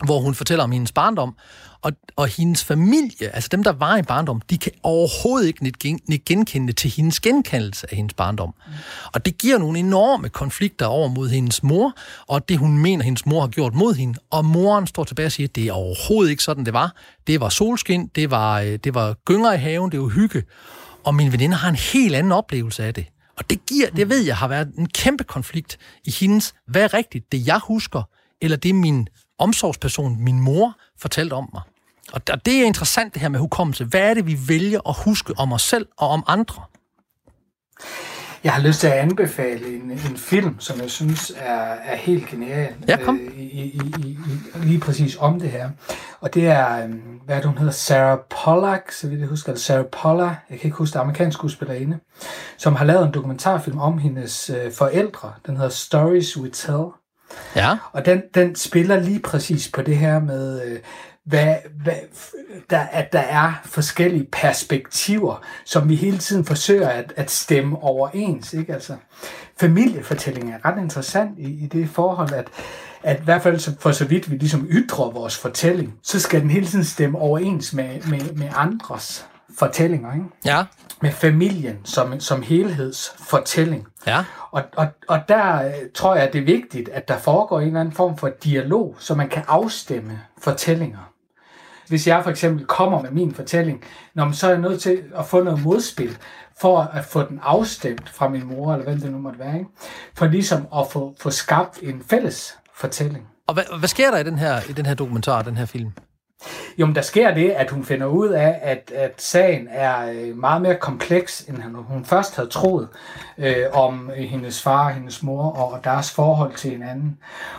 Speaker 1: hvor hun fortæller om hendes barndom, og, og hendes familie, altså dem, der var i barndom, de kan overhovedet ikke ikke genkende til hendes genkendelse af hendes barndom. Mm. Og det giver nogle enorme konflikter over mod hendes mor, og det, hun mener, hendes mor har gjort mod hende. Og moren står tilbage og siger, at det er overhovedet ikke sådan, det var. Det var solskin, det var, øh, det var gynger i haven, det var hygge. Og min veninde har en helt anden oplevelse af det. Og det giver, det ved jeg, har været en kæmpe konflikt i hendes, hvad er rigtigt, det jeg husker, eller det min omsorgsperson, min mor, fortalte om mig. Og det er interessant det her med hukommelse. Hvad er det, vi vælger at huske om os selv og om andre?
Speaker 2: Jeg har lyst til at anbefale en, en film, som jeg synes er, er helt genial.
Speaker 1: Ja, kom.
Speaker 2: Øh, i, i, i, lige præcis om det her. Og det er, øhm, hvad er det, hun hedder? Sarah Pollack, så vidt jeg husker, eller Sarah Pollack, jeg kan ikke huske det, amerikansk skuespillerinde, som har lavet en dokumentarfilm om hendes øh, forældre. Den hedder Stories We Tell.
Speaker 1: Ja.
Speaker 2: Og den, den spiller lige præcis på det her med, øh, hvad, hvad, der, at der er forskellige perspektiver, som vi hele tiden forsøger at, at stemme overens. Ikke? Altså, familiefortællingen er ret interessant i, i det forhold, at, at i hvert fald for så vidt vi ligesom ytrer vores fortælling, så skal den hele tiden stemme overens med, med, med andres fortællinger. Ikke?
Speaker 1: Ja.
Speaker 2: Med familien som, som helhedsfortælling.
Speaker 1: Ja.
Speaker 2: Og, og, og der øh, tror jeg, at det er vigtigt, at der foregår en eller anden form for dialog, så man kan afstemme fortællinger. Hvis jeg for eksempel kommer med min fortælling, når så er jeg nødt til at få noget modspil, for at få den afstemt fra min mor, eller hvem det nu måtte være, ikke? for ligesom at få, få skabt en fælles fortælling.
Speaker 1: Og hvad, hvad sker der i den her, i den her dokumentar, den her film?
Speaker 2: Jo, men der sker det, at hun finder ud af, at, at sagen er øh, meget mere kompleks, end hun først havde troet, øh, om øh, hendes far og hendes mor og deres forhold til hinanden.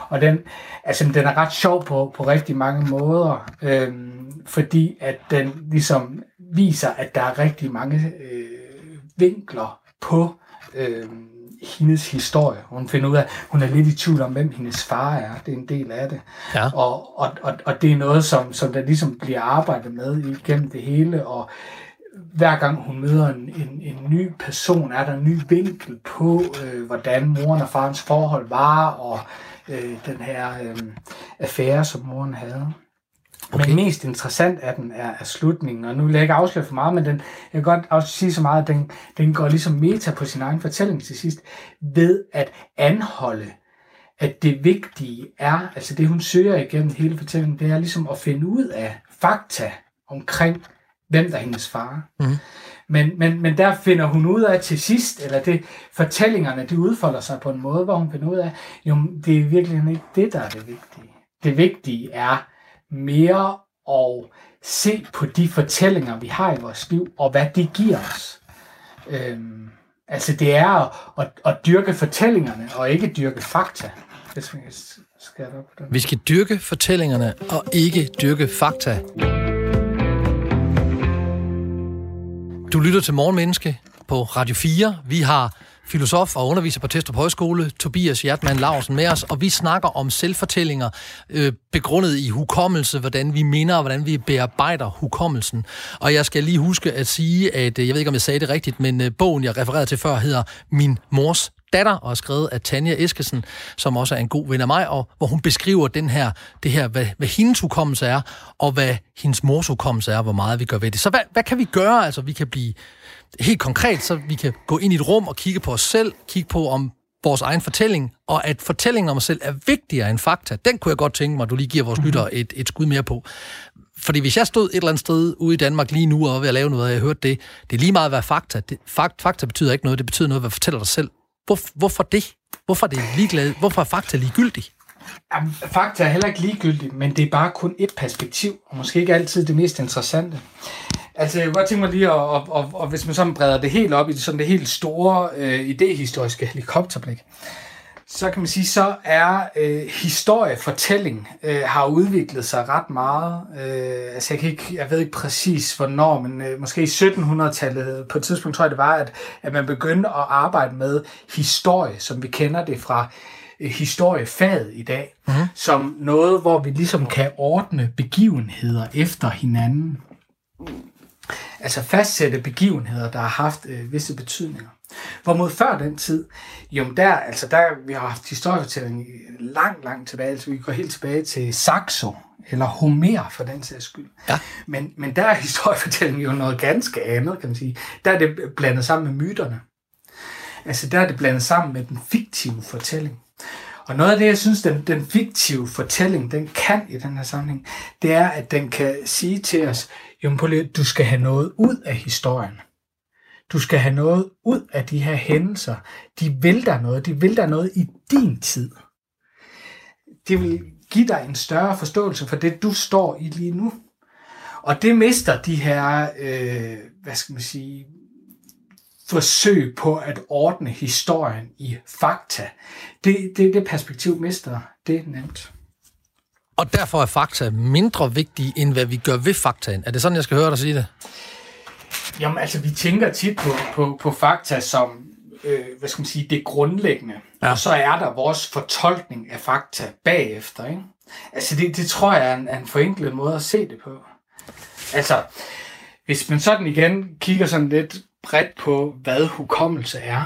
Speaker 2: Og den, altså, den er ret sjov på, på rigtig mange måder, øh, fordi at den ligesom viser, at der er rigtig mange øh, vinkler på øh, hendes historie. Hun finder ud af, hun er lidt i tvivl om, hvem hendes far er. Det er en del af det.
Speaker 1: Ja.
Speaker 2: Og, og, og, og det er noget, som, som der ligesom bliver arbejdet med igennem det hele. Og hver gang hun møder en, en, en ny person, er der en ny vinkel på, øh, hvordan moren og farens forhold var, og øh, den her øh, affære, som moren havde. Okay. Men mest interessant af den er, er slutningen, og nu vil jeg ikke afsløre for meget, men den, jeg kan godt også sige så meget, at den, den går ligesom meta på sin egen fortælling til sidst, ved at anholde, at det vigtige er, altså det hun søger igennem hele fortællingen, det er ligesom at finde ud af fakta omkring, hvem der er hendes far. Mm. Men, men, men der finder hun ud af til sidst, eller det fortællingerne, de udfolder sig på en måde, hvor hun finder ud af, jo, det er virkelig ikke det, der er det vigtige. Det vigtige er, mere og se på de fortællinger, vi har i vores liv, og hvad det giver os. Øhm, altså det er at, at, at dyrke fortællingerne, og ikke dyrke fakta. Hvis vi skal op på
Speaker 1: Vi skal dyrke fortællingerne, og ikke dyrke fakta. Du lytter til Morgenmenneske på Radio 4. Vi har filosof og underviser på Testrup Højskole, Tobias Hjertmann Larsen med os, og vi snakker om selvfortællinger øh, begrundet i hukommelse, hvordan vi minder og hvordan vi bearbejder hukommelsen. Og jeg skal lige huske at sige, at øh, jeg ved ikke, om jeg sagde det rigtigt, men øh, bogen, jeg refererede til før, hedder Min mors datter, og er skrevet af Tanja Eskesen, som også er en god ven af mig, og hvor hun beskriver den her, det her, hvad, hvad hendes hukommelse er, og hvad hendes mors hukommelse er, hvor meget vi gør ved det. Så hvad, hvad kan vi gøre? Altså, vi kan blive helt konkret, så vi kan gå ind i et rum og kigge på os selv, kigge på om vores egen fortælling, og at fortællingen om os selv er vigtigere end fakta. Den kunne jeg godt tænke mig, at du lige giver vores mm-hmm. lyttere et, et skud mere på. Fordi hvis jeg stod et eller andet sted ude i Danmark lige nu og ved at lave noget, og jeg hørte det, det er lige meget, hvad fakta. Det, fakt, fakta betyder ikke noget, det betyder noget, hvad fortæller dig selv. Hvor, hvorfor det? Hvorfor er det ligeglad? Hvorfor er fakta ligegyldig?
Speaker 2: Jamen, fakta er heller ikke ligegyldig, men det er bare kun et perspektiv, og måske ikke altid det mest interessante. Altså, jeg kunne godt tænke mig lige, at, og, og, og hvis man så breder det helt op i sådan det helt store øh, idehistoriske helikopterblik, så kan man sige, så er øh, historiefortælling øh, har udviklet sig ret meget. Øh, altså jeg, kan ikke, jeg ved ikke præcis hvornår, men øh, måske i 1700-tallet på et tidspunkt tror jeg det var, at, at man begyndte at arbejde med historie, som vi kender det fra øh, historiefaget i dag, mm-hmm. som noget, hvor vi ligesom kan ordne begivenheder efter hinanden. Altså fastsætte begivenheder, der har haft øh, visse betydninger. Hvor mod før den tid, jo der, altså der, vi har haft historiefortælling langt, langt tilbage, altså vi går helt tilbage til Saxo, eller Homer for den sags skyld. Ja. Men, men der er historiefortælling jo noget ganske andet, kan man sige. Der er det blandet sammen med myterne. Altså der er det blandet sammen med den fiktive fortælling. Og noget af det, jeg synes, den, den fiktive fortælling, den kan i den her sammenhæng, det er, at den kan sige til os, jo, du skal have noget ud af historien. Du skal have noget ud af de her hændelser. De vil der noget. De vil der noget i din tid. Det vil give dig en større forståelse for det, du står i lige nu. Og det mister de her, øh, hvad skal man sige, forsøg på at ordne historien i fakta. Det, det, det perspektiv mister det nemt.
Speaker 1: Og derfor er fakta mindre vigtige, end hvad vi gør ved faktaen. Er det sådan, jeg skal høre dig sige det?
Speaker 2: Jamen, altså, vi tænker tit på, på, på fakta som, øh, hvad skal man sige, det grundlæggende. Ja. Og så er der vores fortolkning af fakta bagefter, ikke? Altså, det, det tror jeg er en, er en forenklet måde at se det på. Altså, hvis man sådan igen kigger sådan lidt bredt på, hvad hukommelse er,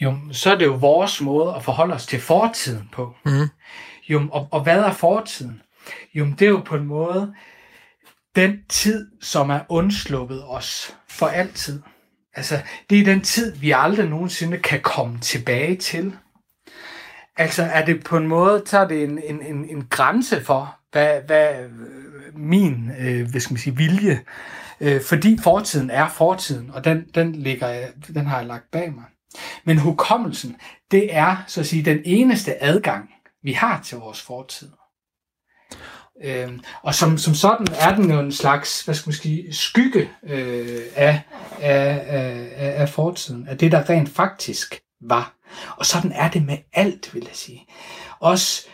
Speaker 2: jo, så er det jo vores måde at forholde os til fortiden på. Mm. Jo, og, og hvad er fortiden? Jo, det er jo på en måde den tid, som er undsluppet os for altid. Altså, det er den tid, vi aldrig nogensinde kan komme tilbage til. Altså, er det på en måde, tager det en, en, en, en grænse for, hvad, hvad min, øh, hvad skal man sige, vilje, øh, fordi fortiden er fortiden, og den, den, ligger, den har jeg lagt bag mig. Men hukommelsen, det er, så at sige, den eneste adgang, vi har til vores fortid. Øh, og som, som sådan er den jo en slags, hvad skal man sige, skygge øh, af, af, af, af fortiden, af det, der rent faktisk var. Og sådan er det med alt, vil jeg sige. Også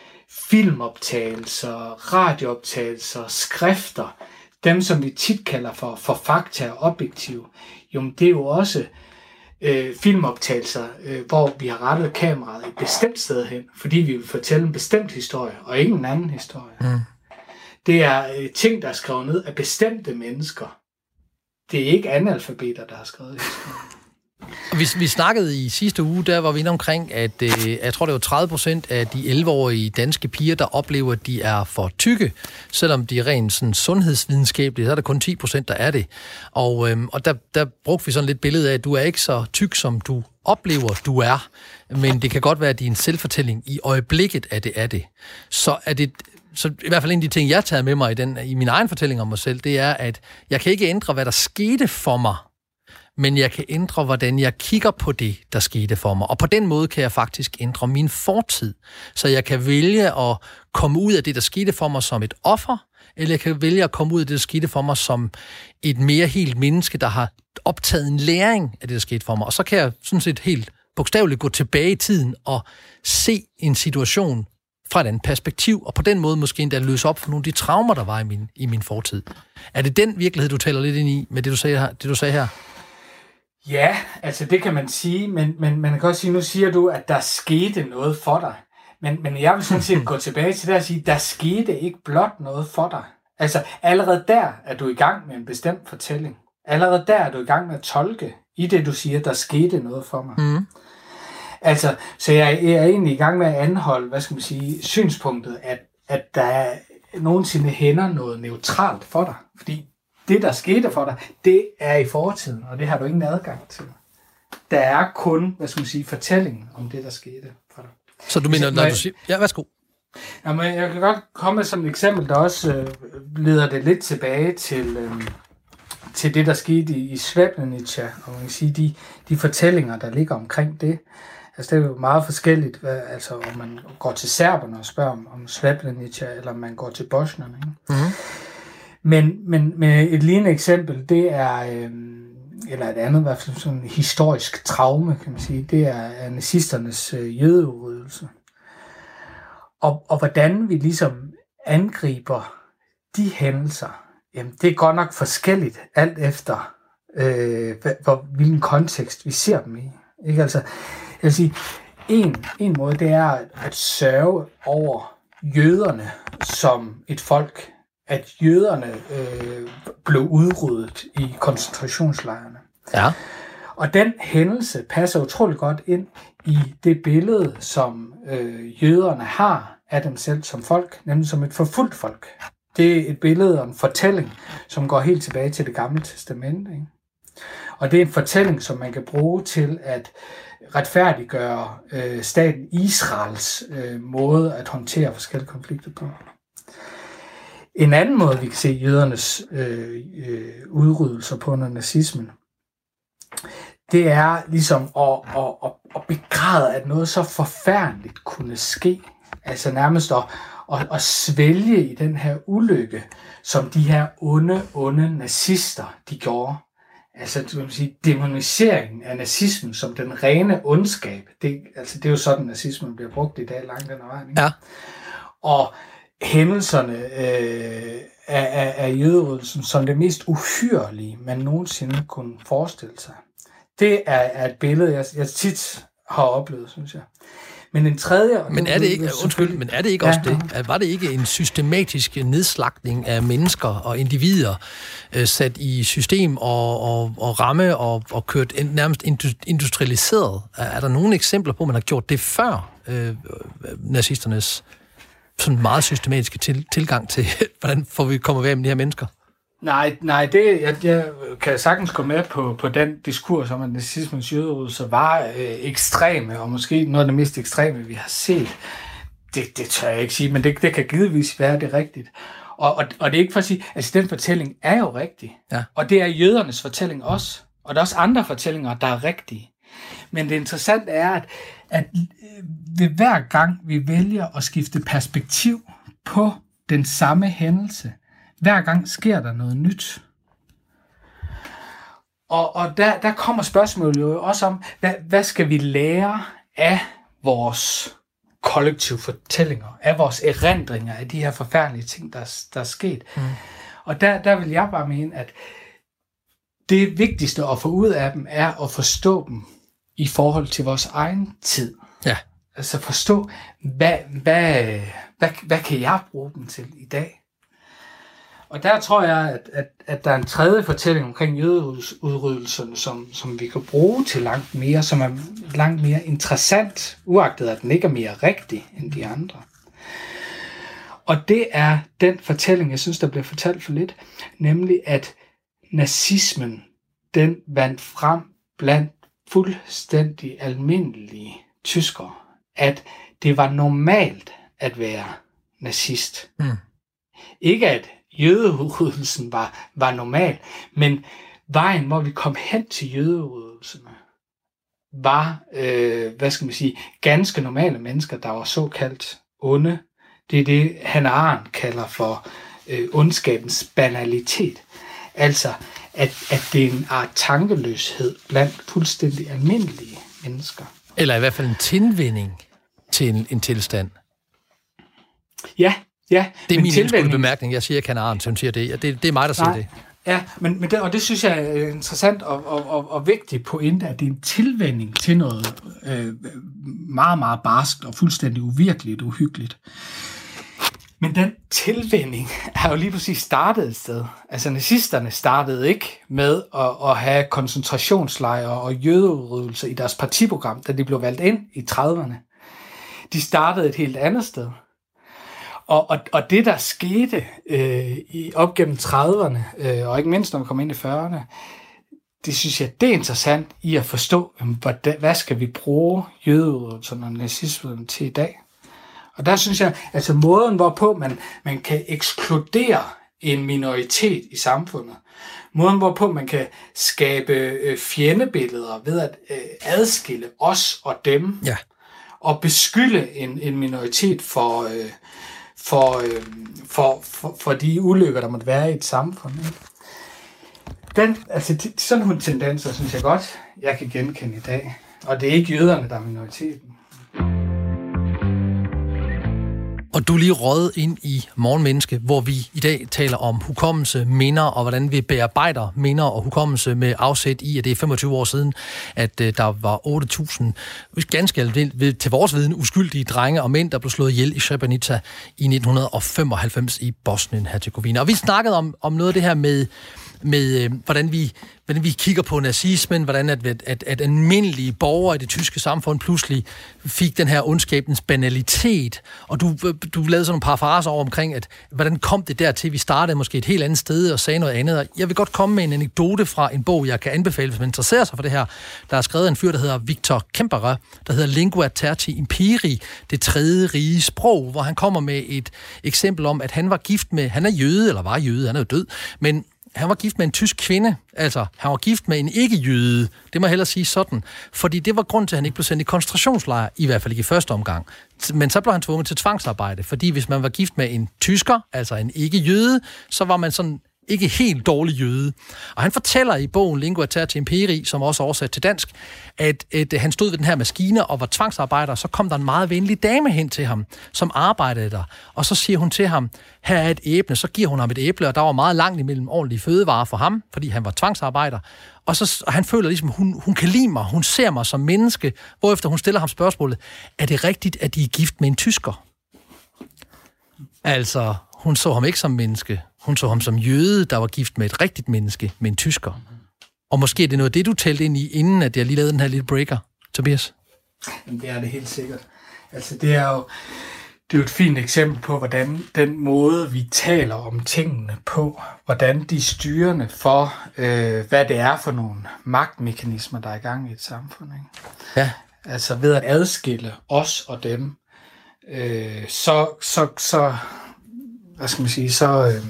Speaker 2: filmoptagelser, radiooptagelser, skrifter, dem som vi tit kalder for, for fakta og objektiv, jo, det er jo også øh, filmoptagelser, øh, hvor vi har rettet kameraet et bestemt sted hen, fordi vi vil fortælle en bestemt historie, og ikke en anden historie. Mm. Det er øh, ting, der er skrevet ned af bestemte mennesker. Det er ikke analfabeter, der har skrevet det. [LAUGHS]
Speaker 1: Vi, vi snakkede i sidste uge, der var vi inde omkring, at øh, jeg tror, det var 30 procent af de 11-årige danske piger, der oplever, at de er for tykke. Selvom de er rent sådan, sundhedsvidenskabelige, så er der kun 10 procent, der er det. Og, øh, og der, der brugte vi sådan lidt billede af, at du er ikke så tyk, som du oplever, du er. Men det kan godt være, at din selvfortælling i øjeblikket, at det er det. Så er det så i hvert fald en af de ting, jeg tager med mig i, den, i min egen fortælling om mig selv, det er, at jeg kan ikke ændre, hvad der skete for mig, men jeg kan ændre, hvordan jeg kigger på det, der skete for mig. Og på den måde kan jeg faktisk ændre min fortid. Så jeg kan vælge at komme ud af det, der skete for mig som et offer, eller jeg kan vælge at komme ud af det, der skete for mig som et mere helt menneske, der har optaget en læring af det, der skete for mig. Og så kan jeg sådan set helt bogstaveligt gå tilbage i tiden og se en situation fra et andet perspektiv, og på den måde måske endda løse op for nogle af de traumer, der var i min, i min fortid. Er det den virkelighed, du taler lidt ind i med det, du sagde her? Det, du sagde her?
Speaker 2: Ja, altså det kan man sige, men, men man kan også sige, nu siger du, at der skete noget for dig. Men, men jeg vil sådan set gå tilbage til det og sige, der skete ikke blot noget for dig. Altså allerede der er du i gang med en bestemt fortælling. Allerede der er du i gang med at tolke i det, du siger, der skete noget for mig. Mm. Altså, så jeg, jeg er egentlig i gang med at anholde, hvad skal man sige, synspunktet, at, at der nogensinde hænder noget neutralt for dig. Fordi det, der skete for dig, det er i fortiden, og det har du ingen adgang til. Der er kun, hvad skal man sige, fortællingen om det, der skete for dig.
Speaker 1: Så du mener, når du siger... Ja, værsgo.
Speaker 2: Jamen, jeg kan godt komme med som et eksempel, der også øh, leder det lidt tilbage til, øh, til det, der skete i, i Srebrenica, og man kan sige, de, de fortællinger, der ligger omkring det. Altså, det er jo meget forskelligt, hvad, altså, om man går til serberne og spørger om, om Srebrenica, eller om man går til bosnerne. Ikke? Mm-hmm. Men, men, men et lignende eksempel, det er, øh, eller et andet, i hvert fald sådan en historisk traume, kan man sige, det er nazisternes øh, jødeudryddelse. Og, og hvordan vi ligesom angriber de hændelser, jamen det er godt nok forskelligt, alt efter øh, hvor, hvilken kontekst vi ser dem i. Ikke? Altså, jeg vil sige, en, en måde, det er at sørge over jøderne som et folk, at jøderne øh, blev udryddet i koncentrationslejrene.
Speaker 1: Ja.
Speaker 2: Og den hændelse passer utrolig godt ind i det billede, som øh, jøderne har af dem selv som folk, nemlig som et forfulgt folk. Det er et billede og en fortælling, som går helt tilbage til det gamle testamente. Ikke? Og det er en fortælling, som man kan bruge til at retfærdiggøre øh, staten Israels øh, måde at håndtere forskellige konflikter på. En anden måde, vi kan se jødernes øh, øh, udryddelser på under nazismen, det er ligesom at, at, at, at begræde, at noget så forfærdeligt kunne ske. Altså nærmest at, at, at svælge i den her ulykke, som de her onde, onde nazister, de gjorde. Altså, det vil sige, demoniseringen af nazismen som den rene ondskab. Det, altså, det er jo sådan, nazismen bliver brugt i dag langt den vejen. Ikke?
Speaker 1: Ja.
Speaker 2: Og hændelserne øh, af, af, af jøderyddelsen som det mest uhyrlige, man nogensinde kunne forestille sig. Det er, er et billede, jeg, jeg tit har oplevet, synes jeg. Men en tredje...
Speaker 1: Men er det ikke, undskyld, men er det ikke også ja, det? At var det ikke en systematisk nedslagning af mennesker og individer øh, sat i system og, og, og ramme og, og kørt nærmest industrialiseret? Er der nogle eksempler på, at man har gjort det før øh, nazisternes sådan meget systematiske til, tilgang til, [LAUGHS] hvordan får vi kommer ved med de her mennesker?
Speaker 2: Nej, nej, det, jeg, jeg kan sagtens gå med på, på den diskurs om, at nazismens jøderydelse var øh, ekstreme, og måske noget af det mest ekstreme, vi har set. Det, det tør jeg ikke sige, men det, det kan givetvis være det rigtigt. Og, og, og det er ikke for at sige, altså den fortælling er jo rigtig.
Speaker 1: Ja.
Speaker 2: Og det er jødernes fortælling også. Og der er også andre fortællinger, der er rigtige. Men det interessante er, at, at øh, ved hver gang vi vælger at skifte perspektiv på den samme hændelse, hver gang sker der noget nyt. Og, og der, der kommer spørgsmålet jo også om, hvad, hvad skal vi lære af vores kollektive fortællinger, af vores erindringer af de her forfærdelige ting, der, der er sket. Mm. Og der, der vil jeg bare mene, at det vigtigste at få ud af dem, er at forstå dem i forhold til vores egen tid.
Speaker 1: Ja.
Speaker 2: Altså forstå, hvad, hvad, hvad, hvad kan jeg bruge dem til i dag? Og der tror jeg, at, at, at der er en tredje fortælling omkring jødeudryddelsen, som, som vi kan bruge til langt mere, som er langt mere interessant, uagtet at den ikke er mere rigtig end de andre. Og det er den fortælling, jeg synes, der bliver fortalt for lidt, nemlig at nazismen, den vandt frem blandt fuldstændig almindelige tyskere, at det var normalt at være nazist. Mm. Ikke at jødeudryddelsen var, var normal, men vejen, hvor vi kom hen til jødeudrydelsen, var, øh, hvad skal man sige, ganske normale mennesker, der var såkaldt onde. Det er det, han Arendt kalder for øh, ondskabens banalitet. Altså, at, at det er en art tankeløshed blandt fuldstændig almindelige mennesker.
Speaker 1: Eller i hvert fald en tilvinding til en, en tilstand.
Speaker 2: Ja, ja.
Speaker 1: Det er min tilvinding... bemærkning. Jeg siger ikke, han som siger det. det. Det er mig, der siger Nej. det.
Speaker 2: Ja, men, men det, og det synes jeg er interessant og, og, og, og vigtigt pointe, at det er en tilvænding til noget øh, meget, meget barskt og fuldstændig uvirkeligt uhyggeligt. Men den tilvænding er jo lige præcis startet et sted. Altså nazisterne startede ikke med at, at have koncentrationslejre og jødeudrydelser i deres partiprogram, da de blev valgt ind i 30'erne. De startede et helt andet sted. Og, og, og det, der skete øh, i, op gennem 30'erne, øh, og ikke mindst når vi kom ind i 40'erne, det synes jeg, det er interessant i at forstå, hvad, hvad skal vi bruge jødeudrydelserne og nazismen til i dag. Og der synes jeg, altså måden, hvorpå man, man kan ekskludere en minoritet i samfundet, måden, hvorpå man kan skabe øh, fjendebilleder ved at øh, adskille os og dem,
Speaker 1: ja.
Speaker 2: og beskylde en, en minoritet for, øh, for, øh, for, for, for de ulykker, der måtte være i et samfund. Ikke? Den, altså, sådan nogle tendenser, synes jeg godt, jeg kan genkende i dag. Og det er ikke jøderne, der er minoriteten.
Speaker 1: Og du er lige rådet ind i Morgenmenneske, hvor vi i dag taler om hukommelse, minder og hvordan vi bearbejder minder og hukommelse med afsæt i, at det er 25 år siden, at øh, der var 8.000 ganske til vores viden uskyldige drenge og mænd, der blev slået ihjel i Srebrenica i 1995 i Bosnien-Herzegovina. Og vi snakkede om, om noget af det her med med, øh, hvordan, vi, hvordan vi kigger på nazismen, hvordan at, at, at almindelige borgere i det tyske samfund pludselig fik den her ondskabens banalitet. Og du, du lavede sådan nogle parafraser over omkring, at hvordan kom det dertil, vi startede måske et helt andet sted og sagde noget andet. Og jeg vil godt komme med en anekdote fra en bog, jeg kan anbefale, hvis man interesserer sig for det her. Der er skrevet en fyr, der hedder Victor Kemperer, der hedder Lingua Terti Imperi, det tredje rige sprog, hvor han kommer med et eksempel om, at han var gift med, han er jøde, eller var jøde, han er jo død, men han var gift med en tysk kvinde, altså han var gift med en ikke-jøde, det må jeg hellere sige sådan, fordi det var grund til, at han ikke blev sendt i koncentrationslejr, i hvert fald ikke i første omgang. Men så blev han tvunget til tvangsarbejde, fordi hvis man var gift med en tysker, altså en ikke-jøde, så var man sådan ikke helt dårlig jøde. Og han fortæller i bogen Lingua Terti Imperi, som også er oversat til dansk, at, at han stod ved den her maskine og var tvangsarbejder, så kom der en meget venlig dame hen til ham, som arbejdede der. Og så siger hun til ham, her er et æble, så giver hun ham et æble, og der var meget langt imellem ordentlige fødevarer for ham, fordi han var tvangsarbejder. Og, så, og han føler ligesom, hun, hun kan lide mig, hun ser mig som menneske, hvorefter hun stiller ham spørgsmålet, er det rigtigt, at de er gift med en tysker? Altså, hun så ham ikke som menneske. Hun så ham som jøde, der var gift med et rigtigt menneske, med en tysker. Og måske er det noget af det, du talte ind i, inden at jeg lige lavede den her lille breaker, Tobias?
Speaker 2: Jamen, det er det helt sikkert. Altså, det er jo, det er jo et fint eksempel på, hvordan den måde, vi taler om tingene på, hvordan de styrende for, øh, hvad det er for nogle magtmekanismer, der er i gang i et samfund. Ikke?
Speaker 1: Ja.
Speaker 2: Altså ved at adskille os og dem, øh, så, så, så, hvad skal man sige, så, øh,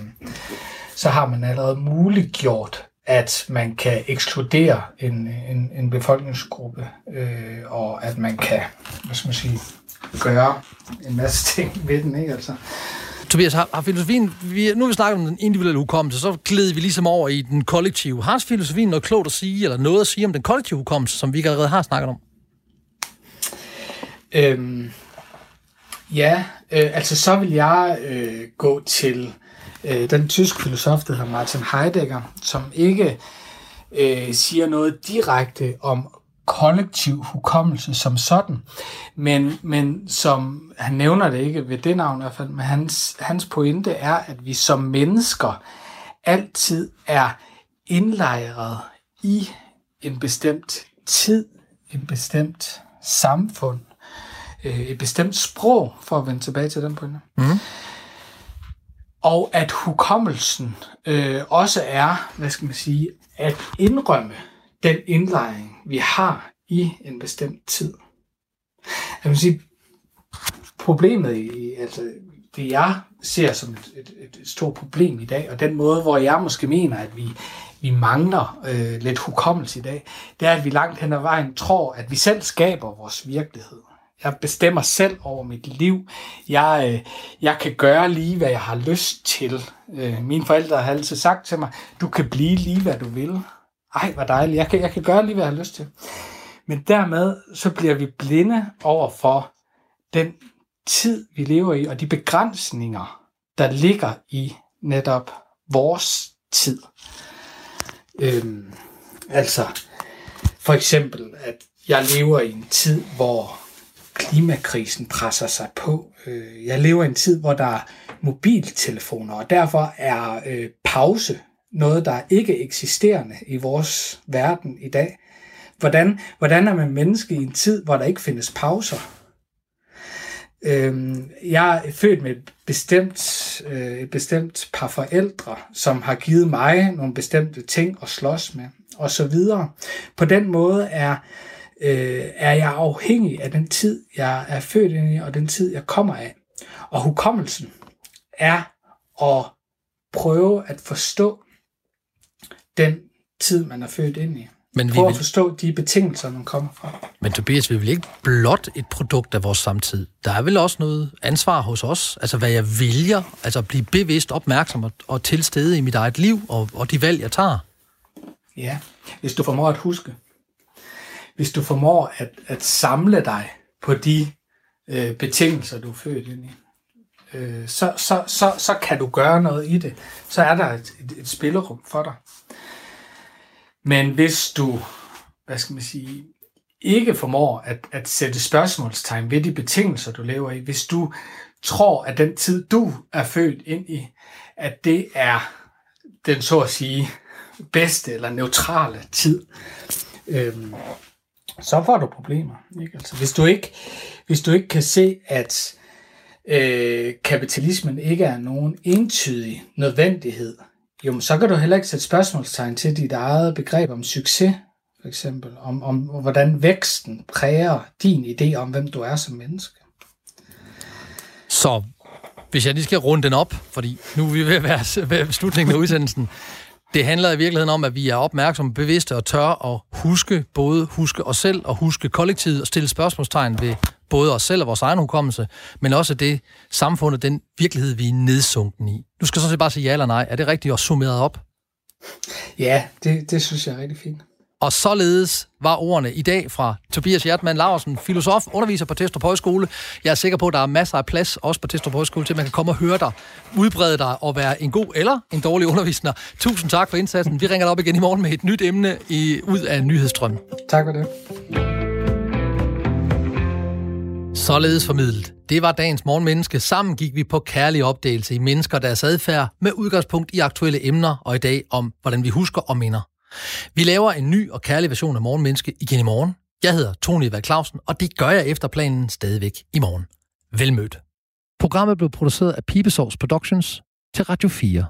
Speaker 2: så har man allerede muliggjort, at man kan ekskludere en, en, en befolkningsgruppe, øh, og at man kan, hvad skal man sige, gøre en masse [LAUGHS] ting ved den, ikke? Altså,
Speaker 1: Tobias, har, har filosofien, vi, nu vi snakket om den individuelle hukommelse, så glæder vi ligesom over i den kollektive. Har filosofien noget klogt at sige, eller noget at sige om den kollektive hukommelse, som vi ikke allerede har snakket om?
Speaker 2: Øhm, ja, øh, altså så vil jeg øh, gå til øh, den tyske filosof, der hedder Martin Heidegger, som ikke øh, siger noget direkte om kollektiv hukommelse som sådan, men, men som han nævner det ikke ved det navn i hvert fald, men hans, hans pointe er, at vi som mennesker altid er indlejret i en bestemt tid, en bestemt samfund, øh, et bestemt sprog, for at vende tilbage til den pointe. Mm. Og at hukommelsen øh, også er, hvad skal man sige, at indrømme den indlejring, vi har i en bestemt tid. Jeg vil sige, problemet i, altså det jeg ser som et, et, et stort problem i dag, og den måde, hvor jeg måske mener, at vi, vi mangler øh, lidt hukommelse i dag, det er, at vi langt hen ad vejen tror, at vi selv skaber vores virkelighed. Jeg bestemmer selv over mit liv. Jeg, øh, jeg kan gøre lige, hvad jeg har lyst til. Øh, mine forældre har altid sagt til mig, du kan blive lige, hvad du vil. Ej, hvor dejligt. Jeg kan, jeg kan gøre lige, hvad jeg har lyst til. Men dermed så bliver vi blinde over for den tid, vi lever i, og de begrænsninger, der ligger i netop vores tid. Øhm, altså, for eksempel, at jeg lever i en tid, hvor klimakrisen presser sig på. Øh, jeg lever i en tid, hvor der er mobiltelefoner, og derfor er øh, pause noget, der er ikke eksisterende i vores verden i dag. Hvordan, hvordan er man menneske i en tid, hvor der ikke findes pauser? Øhm, jeg er født med et bestemt, øh, et bestemt par forældre, som har givet mig nogle bestemte ting at slås med, og så videre. På den måde er, øh, er jeg afhængig af den tid, jeg er født ind i, og den tid, jeg kommer af. Og hukommelsen er at prøve at forstå den tid, man er født ind i. Men vi Prøv at forstå de betingelser, man kommer fra.
Speaker 1: Men Tobias, vi vil ikke blot et produkt af vores samtid. Der er vel også noget ansvar hos os, altså hvad jeg vælger, altså at blive bevidst opmærksom og, og til stede i mit eget liv og, og de valg, jeg tager.
Speaker 2: Ja, hvis du formår at huske. Hvis du formår at, at samle dig på de øh, betingelser, du er født ind i. øh, så, så, så, så kan du gøre noget i det. Så er der et, et, et spillerum for dig. Men hvis du, hvad skal man sige, ikke formår at, at sætte spørgsmålstegn ved de betingelser, du lever i, hvis du tror, at den tid, du er født ind i, at det er den så at sige bedste eller neutrale tid, øhm, så får du problemer. Ikke? Altså, hvis, du ikke, hvis du ikke kan se, at øh, kapitalismen ikke er nogen entydig nødvendighed, jo, så kan du heller ikke sætte spørgsmålstegn til dit eget begreb om succes, for eksempel, om, om hvordan væksten præger din idé om, hvem du er som menneske.
Speaker 1: Så hvis jeg lige skal runde den op, fordi nu er vi ved at være ved slutningen af udsendelsen. Det handler i virkeligheden om, at vi er opmærksomme, bevidste og tør at huske, både huske os selv og huske kollektivet og stille spørgsmålstegn ved både os selv og vores egen hukommelse, men også det samfund og den virkelighed, vi er nedsunken i. Du skal så set bare sige ja eller nej. Er det rigtigt at summeret op?
Speaker 2: Ja, det, det synes jeg er rigtig fint.
Speaker 1: Og således var ordene i dag fra Tobias Hjertmann Laversen, filosof, underviser på Testrup Højskole. Jeg er sikker på, at der er masser af plads, også på Testrup Højskole, til at man kan komme og høre dig, udbrede dig og være en god eller en dårlig underviser. Tusind tak for indsatsen. Vi ringer dig op igen i morgen med et nyt emne i, ud af nyhedsstrømmen.
Speaker 2: Tak for det.
Speaker 1: Således formidlet. Det var dagens morgenmenneske. Sammen gik vi på kærlig opdagelse i mennesker deres adfærd med udgangspunkt i aktuelle emner og i dag om, hvordan vi husker og minder. Vi laver en ny og kærlig version af Morgenmenneske igen i morgen. Jeg hedder Tony Val Clausen, og det gør jeg efter planen stadigvæk i morgen. Velmødt. Programmet blev produceret af Pibesovs Productions til Radio 4.